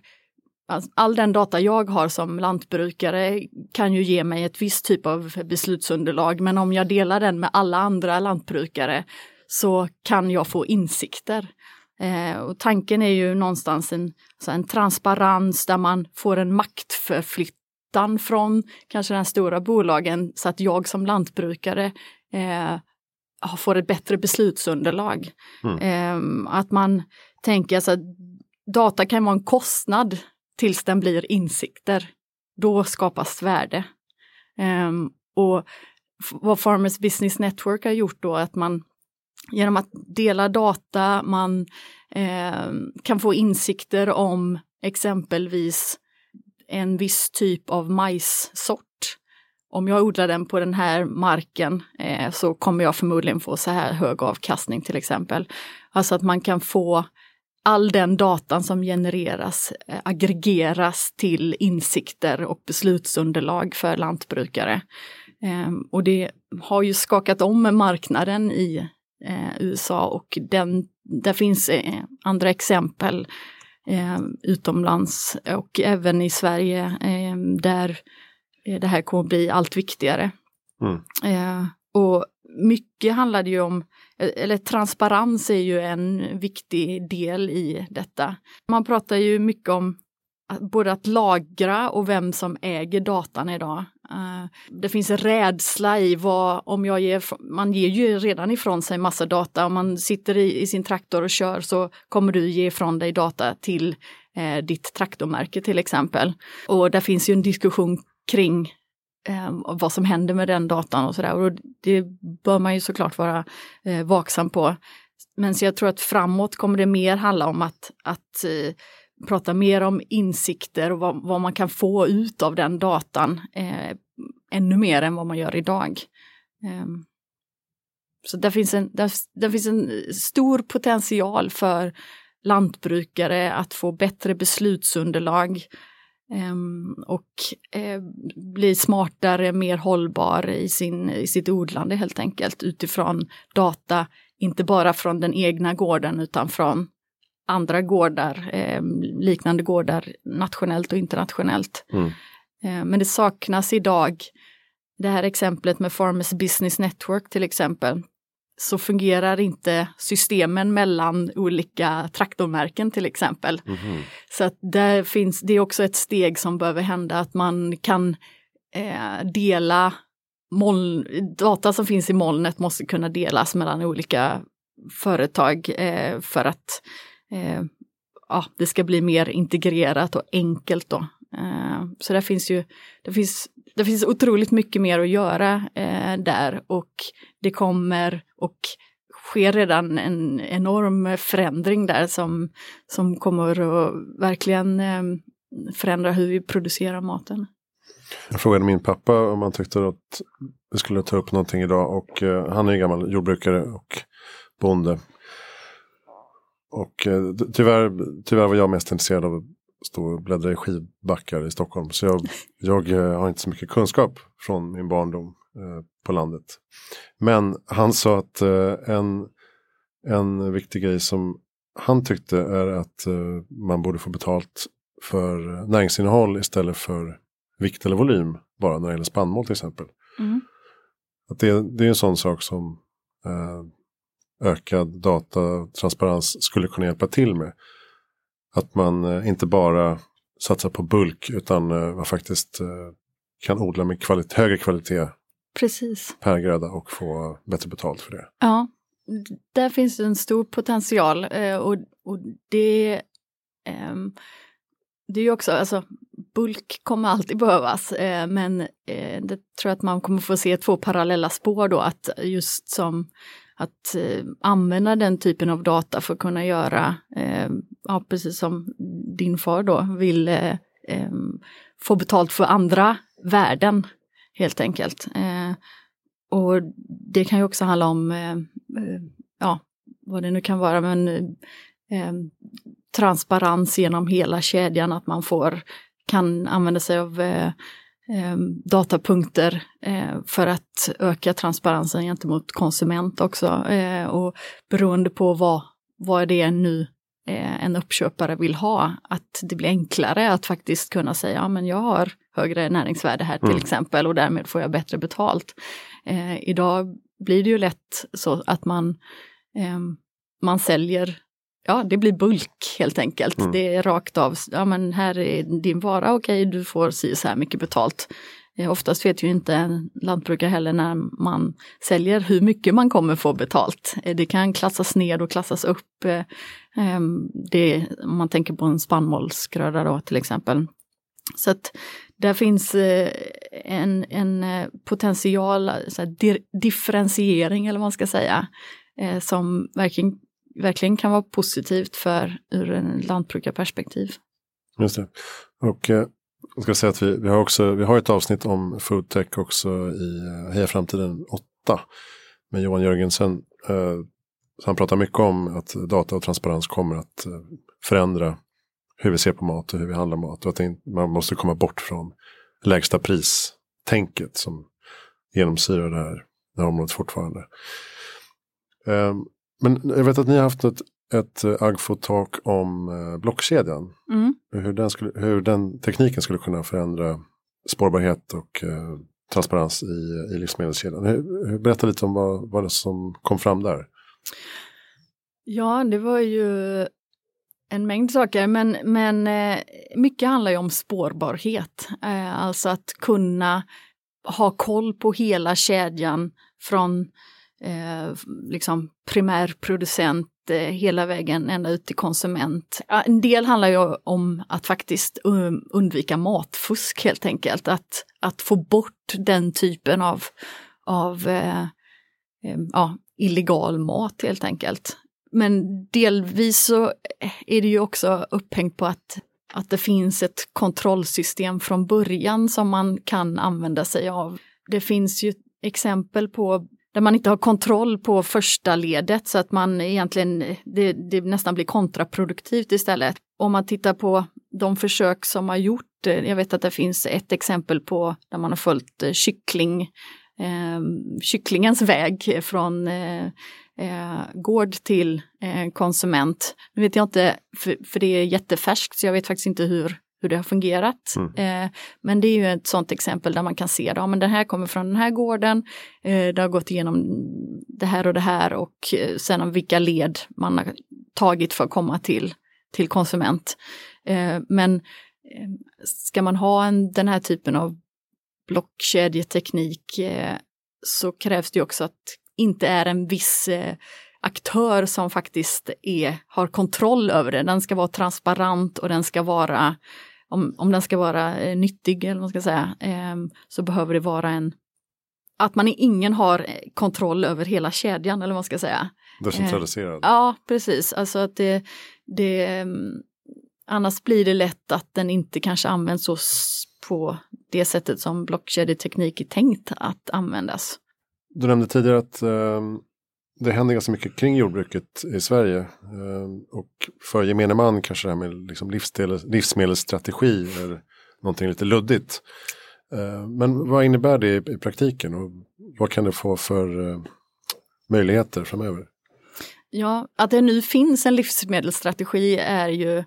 all den data jag har som lantbrukare kan ju ge mig ett visst typ av beslutsunderlag, men om jag delar den med alla andra lantbrukare så kan jag få insikter. Eh, och tanken är ju någonstans en, så en transparens där man får en maktförflyttan från kanske den stora bolagen så att jag som lantbrukare eh, får ett bättre beslutsunderlag. Mm. Eh, att man tänker att alltså, data kan vara en kostnad tills den blir insikter. Då skapas värde. Um, och vad Farmers Business Network har gjort då att man genom att dela data, man eh, kan få insikter om exempelvis en viss typ av majssort. Om jag odlar den på den här marken eh, så kommer jag förmodligen få så här hög avkastning till exempel. Alltså att man kan få all den datan som genereras eh, aggregeras till insikter och beslutsunderlag för lantbrukare. Eh, och det har ju skakat om marknaden i eh, USA och den, där finns eh, andra exempel eh, utomlands och även i Sverige eh, där det här kommer bli allt viktigare. Mm. och mycket handlar det ju om eller transparens är ju en viktig del i detta. Man pratar ju mycket om både att lagra och vem som äger datan idag. Eh, det finns en rädsla i vad, om jag ger, man ger ju redan ifrån sig massa data, om man sitter i, i sin traktor och kör så kommer du ge ifrån dig data till eh, ditt traktormärke till exempel. Och där finns ju en diskussion kring eh, vad som händer med den datan och sådär. Och det bör man ju såklart vara eh, vaksam på. Men så jag tror att framåt kommer det mer handla om att, att eh, prata mer om insikter och vad, vad, man kan få ut av den datan. Eh, ännu mer än vad man gör idag. Eh, så där finns, en, där, där finns en stor potential för lantbrukare att få bättre beslutsunderlag ehm, eh, och bli smartare, mer hållbar i, sin, i sitt odlande helt enkelt utifrån data, inte bara från den egna gården utan från andra gårdar, eh, liknande gårdar nationellt och internationellt. Mm. Eh, men det saknas idag, det här exemplet med Farmers Business Network till exempel, så fungerar inte systemen mellan olika traktormärken till exempel. Mm. Så att där finns, det är också ett steg som behöver hända, att man kan eh, dela moln, data som finns i molnet måste kunna delas mellan olika företag eh, för att eh, ja, det ska bli mer integrerat och enkelt då. Eh, så det finns ju, det finns, det finns otroligt mycket mer att göra eh, där och det kommer och sker redan en enorm förändring där som, som kommer att verkligen eh, förändra hur vi producerar maten. Jag frågade min pappa om han tyckte att vi skulle ta upp någonting idag och eh, han är ju gammal jordbrukare och bonde. Och uh, tyvärr, tyvärr var jag mest intresserad av stå och bläddra i skivbackar i Stockholm. Så jag, jag eh, har inte så mycket kunskap från min barndom eh, på landet. Men han sa att eh, en, en viktig grej som han tyckte är att uh, man borde få betalt för näringsinnehåll istället för vikt eller volym. Bara när det gäller spannmål till exempel. Mm. Att det, det är en sån sak som uh, ökad datatransparens skulle kunna hjälpa till med. Att man uh, inte bara satsar på bulk utan man faktiskt kan odla med kvalitet, högre kvalitet Precis. per gröda och få bättre betalt för det. Ja, där finns en stor potential eh, och, och det, um, det är ju också, alltså bulk kommer alltid behövas eh, men eh, det tror jag att man kommer få se två parallella spår då att just som att eh, använda den typen av data för att kunna göra, eh, ja precis som din far då vill eh, eh få betalt för andra värden helt enkelt. Eh, och det kan ju också handla om, eh, eh ja, vad det nu kan vara, men eh, eh, transparens genom hela kedjan, att man får, kan använda sig av eh, datapunkter eh, för att öka transparensen gentemot konsument också. Eh, och beroende på vad, vad det är nu eh, en uppköpare vill ha, att det blir enklare att faktiskt kunna säga, ja men jag har högre näringsvärde här till mm. exempel och därmed får jag bättre betalt. Eh, idag blir det ju lätt så att man, eh, man säljer Ja, det blir bulk helt enkelt. Mm. Det är rakt av, ja men här är din vara, okej okay, du får si så här mycket betalt. Eh, oftast vet ju inte en lantbrukare heller när man säljer hur mycket man kommer få betalt. Eh, det kan klassas ned och klassas upp. Eh, ehm, det, om man tänker på en spannmålsgröda då till exempel. Så att där finns en, en potential, så här, differentiering eller vad man ska säga, som verkligen, verkligen kan vara positivt för ur en lantbrukarperspektiv. Just det. Och eh, jag ska säga att vi, vi, har också, vi har ett avsnitt om foodtech också i eh, Heja Framtiden 8 med Johan Jörgensen. Eh, han pratar mycket om att data och transparens kommer att eh, förändra hur vi ser på mat och hur vi handlar mat. Och att man måste komma bort från lägsta pris-tänket som genomsyrar det här, det här området fortfarande. Ehm, men jag vet att ni har haft ett ett eh, Agfotalk om eh, blockkedjan. Mm. Hur, den skulle, hur den tekniken skulle kunna förändra spårbarhet och eh, transparens i, i livsmedelskedjan. Hur, berätta lite om vad, vad det som kom fram där. Ja, det var ju en mängd saker, men, men eh, mycket handlar ju om spårbarhet. Alltså att kunna ha koll på hela kedjan från eh, liksom primärproducent eh, hela vägen ända ut till konsument. En del handlar ju om att faktiskt um, undvika matfusk helt enkelt. Att, att få bort den typen av, av eh, eh, ja, illegal mat helt enkelt. Men delvis så är det ju också upphängt på att, att det finns ett kontrollsystem från början som man kan använda sig av. Det finns ju exempel på där man inte har kontroll på första ledet så att man egentligen, det, det nästan blir kontraproduktivt istället. Om man tittar på de försök som har gjort, eh, jag vet att det finns ett exempel på där man har följt eh, kyckling, eh, kycklingens väg från eh, eh, gård till eh, konsument. Nu vet jag inte, för, för det är jättefärskt så jag vet faktiskt inte hur hur det har fungerat. Mm. Eh, men det är ju ett sådant exempel där man kan se, ja men den här kommer från den här gården, eh, det har gått igenom det här och det här och eh, sen om vilka led man har tagit för att komma till, till konsument. Eh, men eh, ska man ha en, den här typen av blockkedjeteknik eh, så krävs det också att inte är en viss aktör som faktiskt är, har kontroll över det. Den ska vara transparent och den ska vara om, om den ska vara eh, nyttig eller vad man ska säga, eh, så behöver det vara en att man ingen har eh, kontroll över hela kedjan eller vad man ska säga. Decentraliserad. Eh, ja, precis. Alltså att det, det, ehm, annars blir det lätt att den inte kanske används så på det sättet som blockkedjeteknik är tänkt att användas. Du nämnde tidigare att um, det händer ganska mycket kring jordbruket i Sverige. Ehm, och för gemene man kanske det här med liksom livsmedelsstrategi är någonting lite luddigt. Ehm, men vad innebär det i praktiken och vad kan det få för ehm, möjligheter framöver? Ja, att det nu finns en livsmedelsstrategi är ju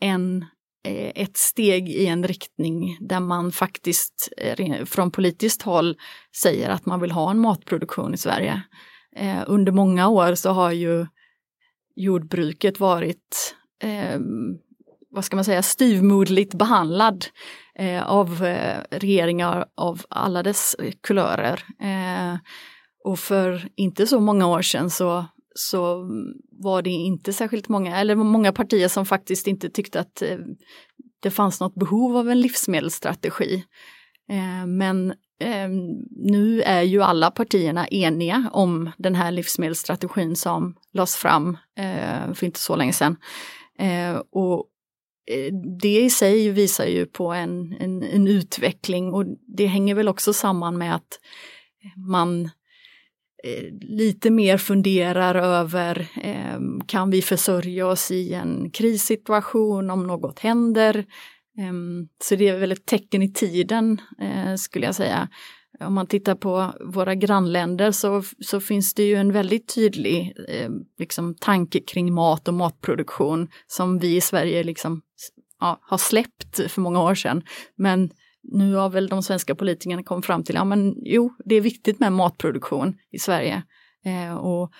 en, eh, ett steg i en riktning där man faktiskt eh, från politiskt håll säger att man vill ha en matproduktion i Sverige. Eh, under många år så har ju jordbruket varit eh, vad ska man säga, styvmoderligt behandlad eh, av eh, regeringar av alla dess kulörer. Eh, och för inte så många år sedan så, så var det inte särskilt många, eller många partier som faktiskt inte tyckte att eh, det fanns något behov av en livsmedelsstrategi. Eh, men eh, nu är ju alla partierna eniga om den här livsmedelsstrategin som lades fram eh, för inte så länge sedan. Eh, och eh, det i sig visar ju på en, en, en, utveckling och det hänger väl också samman med att man lite mer funderar över ehm, kan vi försörja oss i en krissituation om något händer. Ehm, så det är väl ett tecken i tiden eh, skulle jag säga. Om man tittar på våra grannländer så, så finns det ju en väldigt tydlig eh, liksom, tanke kring mat och matproduktion som vi i Sverige liksom, ja, har släppt för många år sedan. Men nu har väl de svenska politikerna kommit fram till, ja men jo, det är viktigt med matproduktion i Sverige. Eh, och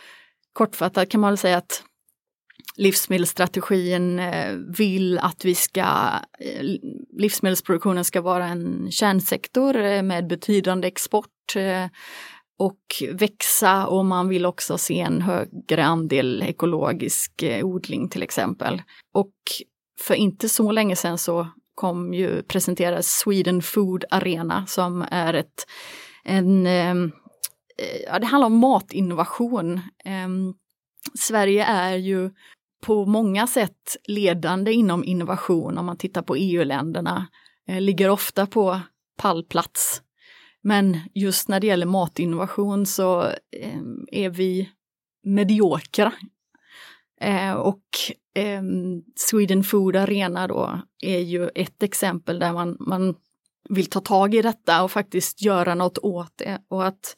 kortfattat kan man väl säga att livsmedelsstrategin eh, vill att vi ska, eh, livsmedelsproduktionen ska vara en kärnsektor eh, med betydande export och växa och man vill också se en högre andel ekologisk odling till exempel. Och för inte så länge sedan så kom ju presenteras Sweden Food Arena som är ett en, ja, det handlar om matinnovation. Ehm, Sverige är ju på många sätt ledande inom innovation om man tittar på EU-länderna. Eh, ligger ofta på pallplats. Men just när det gäller matinnovation så eh, är vi mediokra Eh, och eh, Sweden Food Arena då är ju ett exempel där man, man vill ta tag i detta och faktiskt göra något åt det och att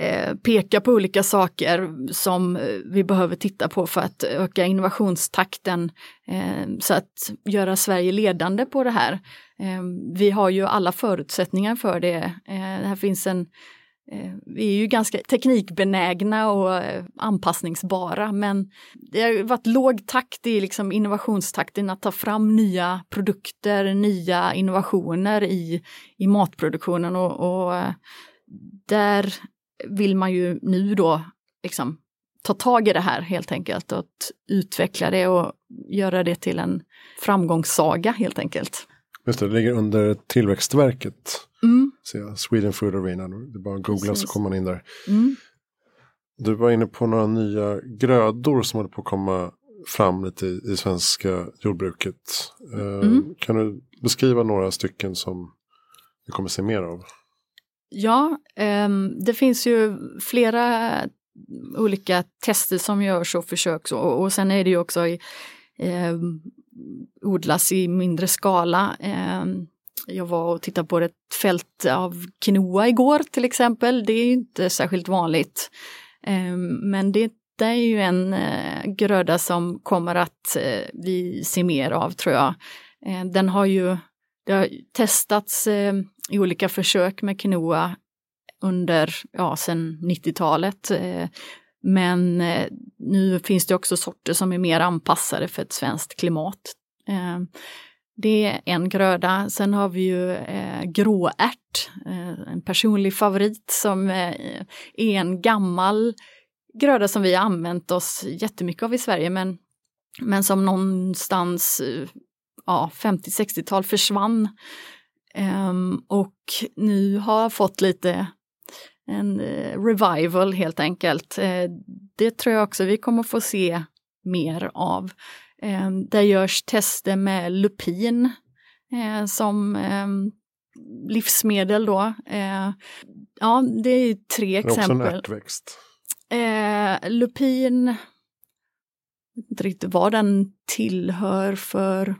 eh, peka på olika saker som eh, vi behöver titta på för att öka innovationstakten eh, så att göra Sverige ledande på det här. Eh, vi har ju alla förutsättningar för det. Eh, här finns en eh, vi är ju ganska teknikbenägna och anpassningsbara men det har varit låg takt i liksom innovationstakten att ta fram nya produkter, nya innovationer i, i matproduktionen och, och där vill man ju nu då liksom ta tag i det här helt enkelt och utveckla det och göra det till en framgångssaga helt enkelt. Just det, det ligger under Tillväxtverket. Mm. Så Sweden Food Arena, det är bara att googla Precis. så kommer man in där. Mm. Du var inne på några nya grödor som håller på att komma fram lite i, i svenska jordbruket. Uh, mm. Kan du beskriva några stycken som vi kommer se mer av? Ja, ehm, det finns ju flera olika tester som görs och försöks och, och sen är det ju också i, eh, odlas i mindre skala. Eh, jag var och tittade på ett fält av quinoa igår till exempel. Det är inte särskilt vanligt. Eh, men det, det är ju en eh, gröda som kommer att eh, vi se mer av tror jag. Eh, den har ju det har testats eh, i olika försök med quinoa under, ja, sen 90-talet. Eh, men eh, nu finns det också sorter som är mer anpassade för ett svenskt klimat. Eh, det är en gröda. Sen har vi ju eh, gråärt, eh, en personlig favorit som eh, är en gammal gröda som vi har använt oss jättemycket av i Sverige men, men som någonstans ja, 50-60-tal försvann. Um, och nu har fått lite en eh, revival helt enkelt. Eh, det tror jag också vi kommer få se mer av. Eh, där görs tester med lupin som livsmedel då. Ja, det är tre exempel. Det är också en ärtväxt. lupin, jag inte riktigt vad den tillhör för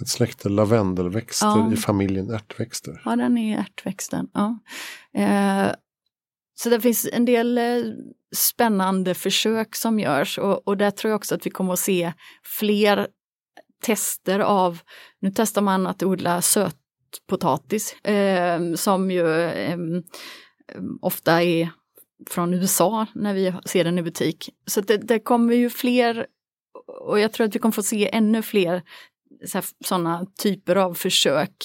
ett släkte lavendelväxter ja. i familjen ärtväxter. Ja, den är ärtväxten. Ja. så det finns en del eh, spännande försök som görs och, och där tror jag också att vi kommer att se fler tester av, nu testar man att odla sötpotatis eh, som ju eh, ofta är från USA när vi ser den i butik. Så det, det kommer ju fler och jag tror att vi kommer få se ännu fler sådana typer av försök.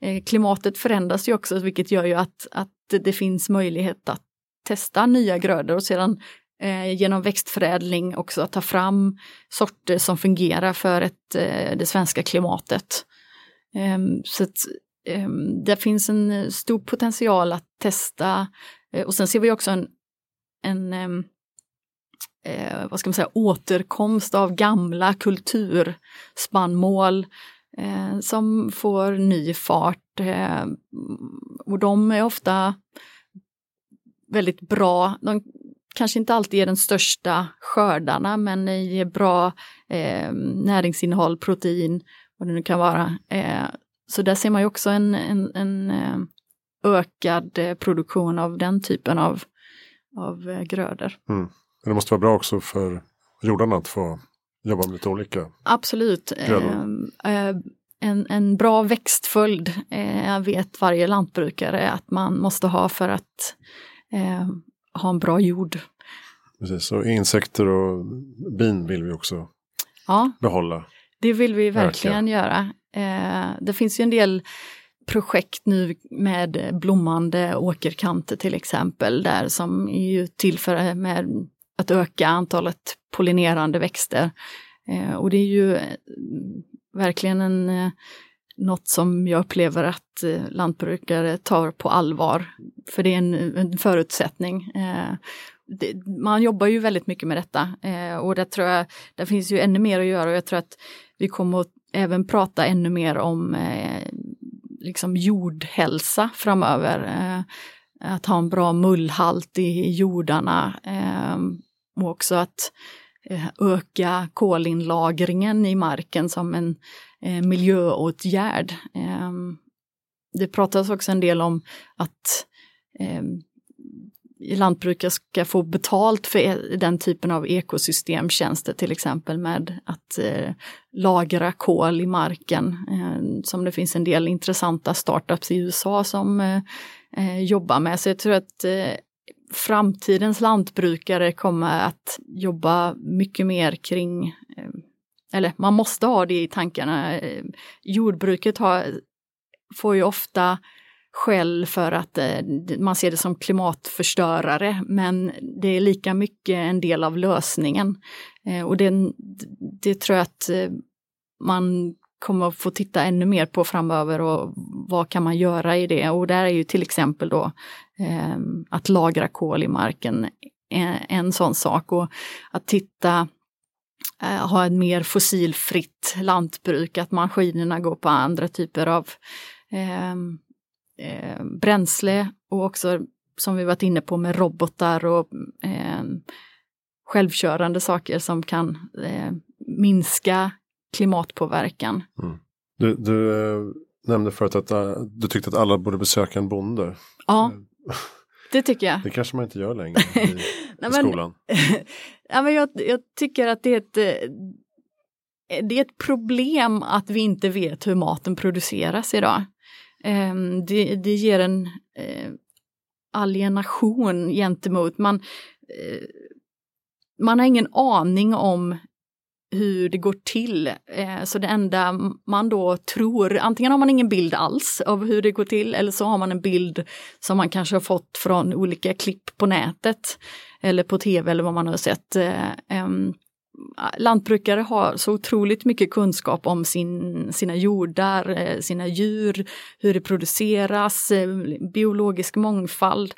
Eh, klimatet förändras ju också vilket gör ju att, att det finns möjlighet att testa nya grödor och sedan eh, genom växtförädling också ta fram sorter som fungerar för ett, eh, det svenska klimatet. Eh, så att, ehm, det finns en stor potential att testa eh, och sen ser vi också en, en ehm, eh, vad ska man säga, återkomst av gamla kulturspannmål eh, som får ny fart. Eh, och de är ofta väldigt bra. De kanske inte alltid är den största skördarna men ger bra eh, näringsinnehåll, protein, vad det nu kan vara. Eh, så där ser man ju också en, en, en eh, ökad eh, produktion av den typen av, av eh, grödor. Mm. Men det måste vara bra också för jordarna att få jobba med lite olika Absolut. En, en bra växtföljd eh, vet varje lantbrukare att man måste ha för att eh, ha en bra jord. Precis, och insekter och bin vill vi också ja, behålla. Det vill vi verkligen Öka. göra. Eh, det finns ju en del projekt nu med blommande åkerkanter till exempel, där som är ju till för med att öka antalet pollinerande växter. Eh, och det är ju eh, verkligen en, eh, något som jag upplever att lantbrukare tar på allvar. För det är en, en förutsättning. Det, man jobbar ju väldigt mycket med detta och där tror jag, det finns ju ännu mer att göra och jag tror att vi kommer att även prata ännu mer om liksom jordhälsa framöver. Att ha en bra mullhalt i jordarna eh, och också att eh, öka kolinlagringen i marken som en eh, miljöåtgärd. Eh, det pratas också en del om att eh, lantbrukare ska få betalt för e, den typen av ekosystemtjänster, till exempel med att eh, lagra kol i marken. Eh, som det finns en del intressanta startups i USA som eh, eh, jobba med. Så jag tror att eh, framtidens lantbrukare kommer att jobba mycket mer kring, eh, eller man måste ha det i tankarna. Eh, jordbruket har, får ju ofta skäll för att eh, man ser det som klimatförstörare, men det är lika mycket en del av lösningen. Eh, och det, det tror jag att eh, man kommer att få titta ännu mer på framöver och vad kan man göra i det? Och där är ju till exempel då eh, att lagra kol i marken en, en sån sak och att titta eh, ha ett mer fossilfritt lantbruk, att maskinerna går på andra typer av eh, eh, bränsle och också som vi varit inne på med robotar och eh, självkörande saker som kan eh, minska klimatpåverkan. Mm. Du, du äh, nämnde förut att äh, du tyckte att alla borde besöka en bonde. Ja, det tycker jag. Det kanske man inte gör längre i, Nej, i skolan. ja, men jag, jag, tycker att det är ett eh, det är ett problem att vi inte vet hur maten produceras idag. Ehm, det, det ger en alienation gentemot, man, man har ingen aning om hur det går till. Eh, så det enda man då tror, antingen har man ingen bild alls av hur det går till eller så har man en bild som man kanske har fått från olika klipp på nätet eller på tv eller vad man har sett. Eh, lantbrukare har så otroligt mycket kunskap om sin, sina jordar, eh, sina djur, hur det produceras, biologisk mångfald.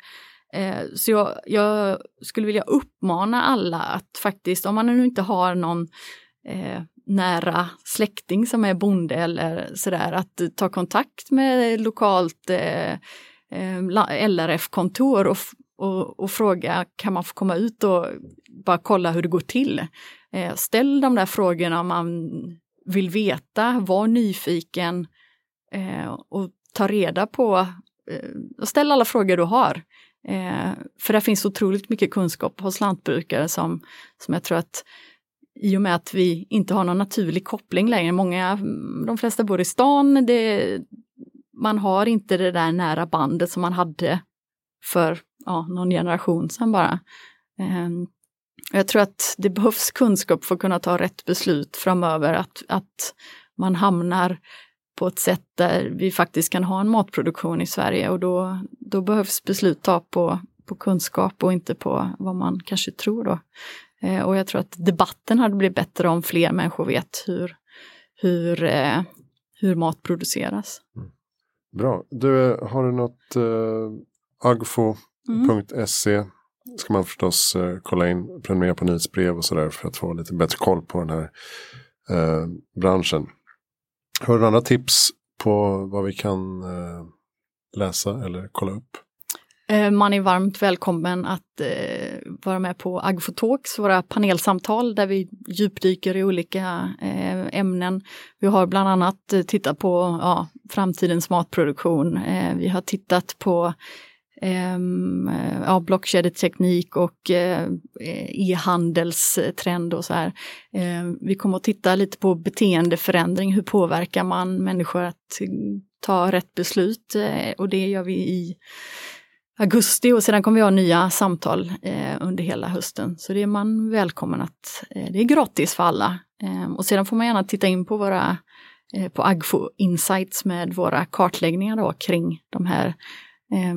Så jag, jag, skulle vilja uppmana alla att faktiskt, om man nu inte har någon eh, nära släkting som är bonde eller sådär, att ta kontakt med lokalt eh, eh LRF-kontor och, och, och, fråga, kan man få komma ut och bara kolla hur det går till? Eh, ställ de där frågorna om man vill veta, var nyfiken eh, och ta reda på, eh, och ställ alla frågor du har. Eh, för det finns otroligt mycket kunskap hos lantbrukare som, som jag tror att i och med att vi inte har någon naturlig koppling längre, många, de flesta bor i stan, det, man har inte det där nära bandet som man hade för ja, någon generation sedan bara. Eh, jag tror att det behövs kunskap för att kunna ta rätt beslut framöver, att, att man hamnar på ett sätt där vi faktiskt kan ha en matproduktion i Sverige och då, då behövs beslut ta på, på kunskap och inte på vad man kanske tror då. Eh, och jag tror att debatten hade blivit bättre om fler människor vet hur, hur, eh, hur mat produceras. Mm. Bra. Du, eh, har du något eh, agfo.se mm. ska man förstås eh, kolla in, prenumerera på nyhetsbrev och sådär för att få lite bättre koll på den här eh, branschen. Har du andra tips på vad vi kan eh, läsa eller kolla upp? Eh, man är varmt välkommen att eh, vara med på Agfotalks, våra panelsamtal där vi djupdyker i olika eh, ämnen. Vi har bland annat eh, tittat på ja, framtidens matproduktion. Eh, vi har tittat på ehm, eh, ja, blockkedjeteknik och eh, e-handelstrend och så här. Eh, vi kommer att titta lite på beteendeförändring, hur påverkar man människor att ta rätt beslut och det gör vi i augusti och sedan kommer vi ha nya samtal eh, under hela hösten. Så det är man välkommen att, eh, det är gratis för alla. Eh, och sedan får man gärna titta in på våra, eh, på Agfo Insights med våra kartläggningar då kring de här eh,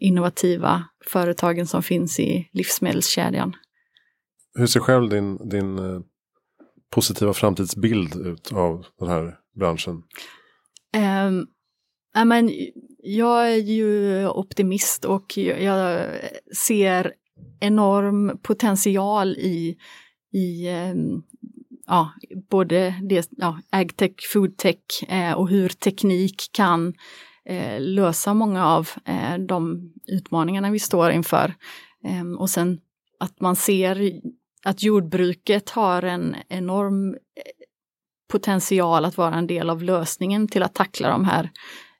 innovativa företagen som finns i livsmedelskedjan. Hur ser själv din, din eh, positiva framtidsbild ut av den här branschen? Um, men, jag är ju optimist och jag ser enorm potential i, i ehm, ja, både det, ja, agtech, foodtech eh, och hur teknik kan eh, lösa många av eh, de utmaningarna vi står inför. Ehm, och sen att man ser att jordbruket har en enorm eh, potential att vara en del av lösningen till att tackla de här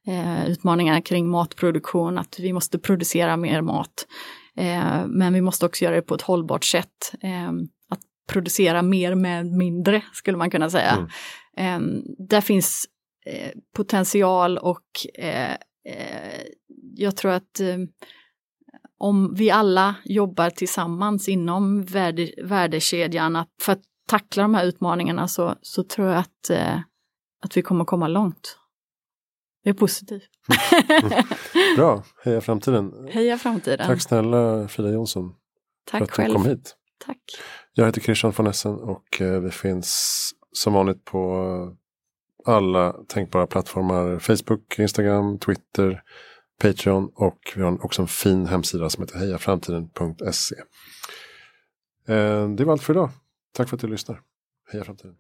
eh, utmaningar kring matproduktion, att vi måste producera mer mat. Eh, men vi måste också göra det på ett hållbart sätt. Eh, att producera mer med mindre, skulle man kunna säga. Mm. Eh, där finns eh, potential och jag tror att om vi alla jobbar tillsammans inom värde, värdekedjan att, för att tackla de här utmaningarna så, så tror jag att, att vi kommer komma långt. Jag är positiv. Bra, heja framtiden. Heja framtiden. Tack snälla Frida Jonsson. Tack för att själv. du kom hit. Tack. Jag heter Christian von Essen och eh, vi finns som vanligt på alla tänkbara plattformar. Facebook, Instagram, Twitter, Patreon och vi har också en fin hemsida som heter hejaframtiden.se. Eh, det var allt för idag. Tack för att du lyssnar. Heja framtiden.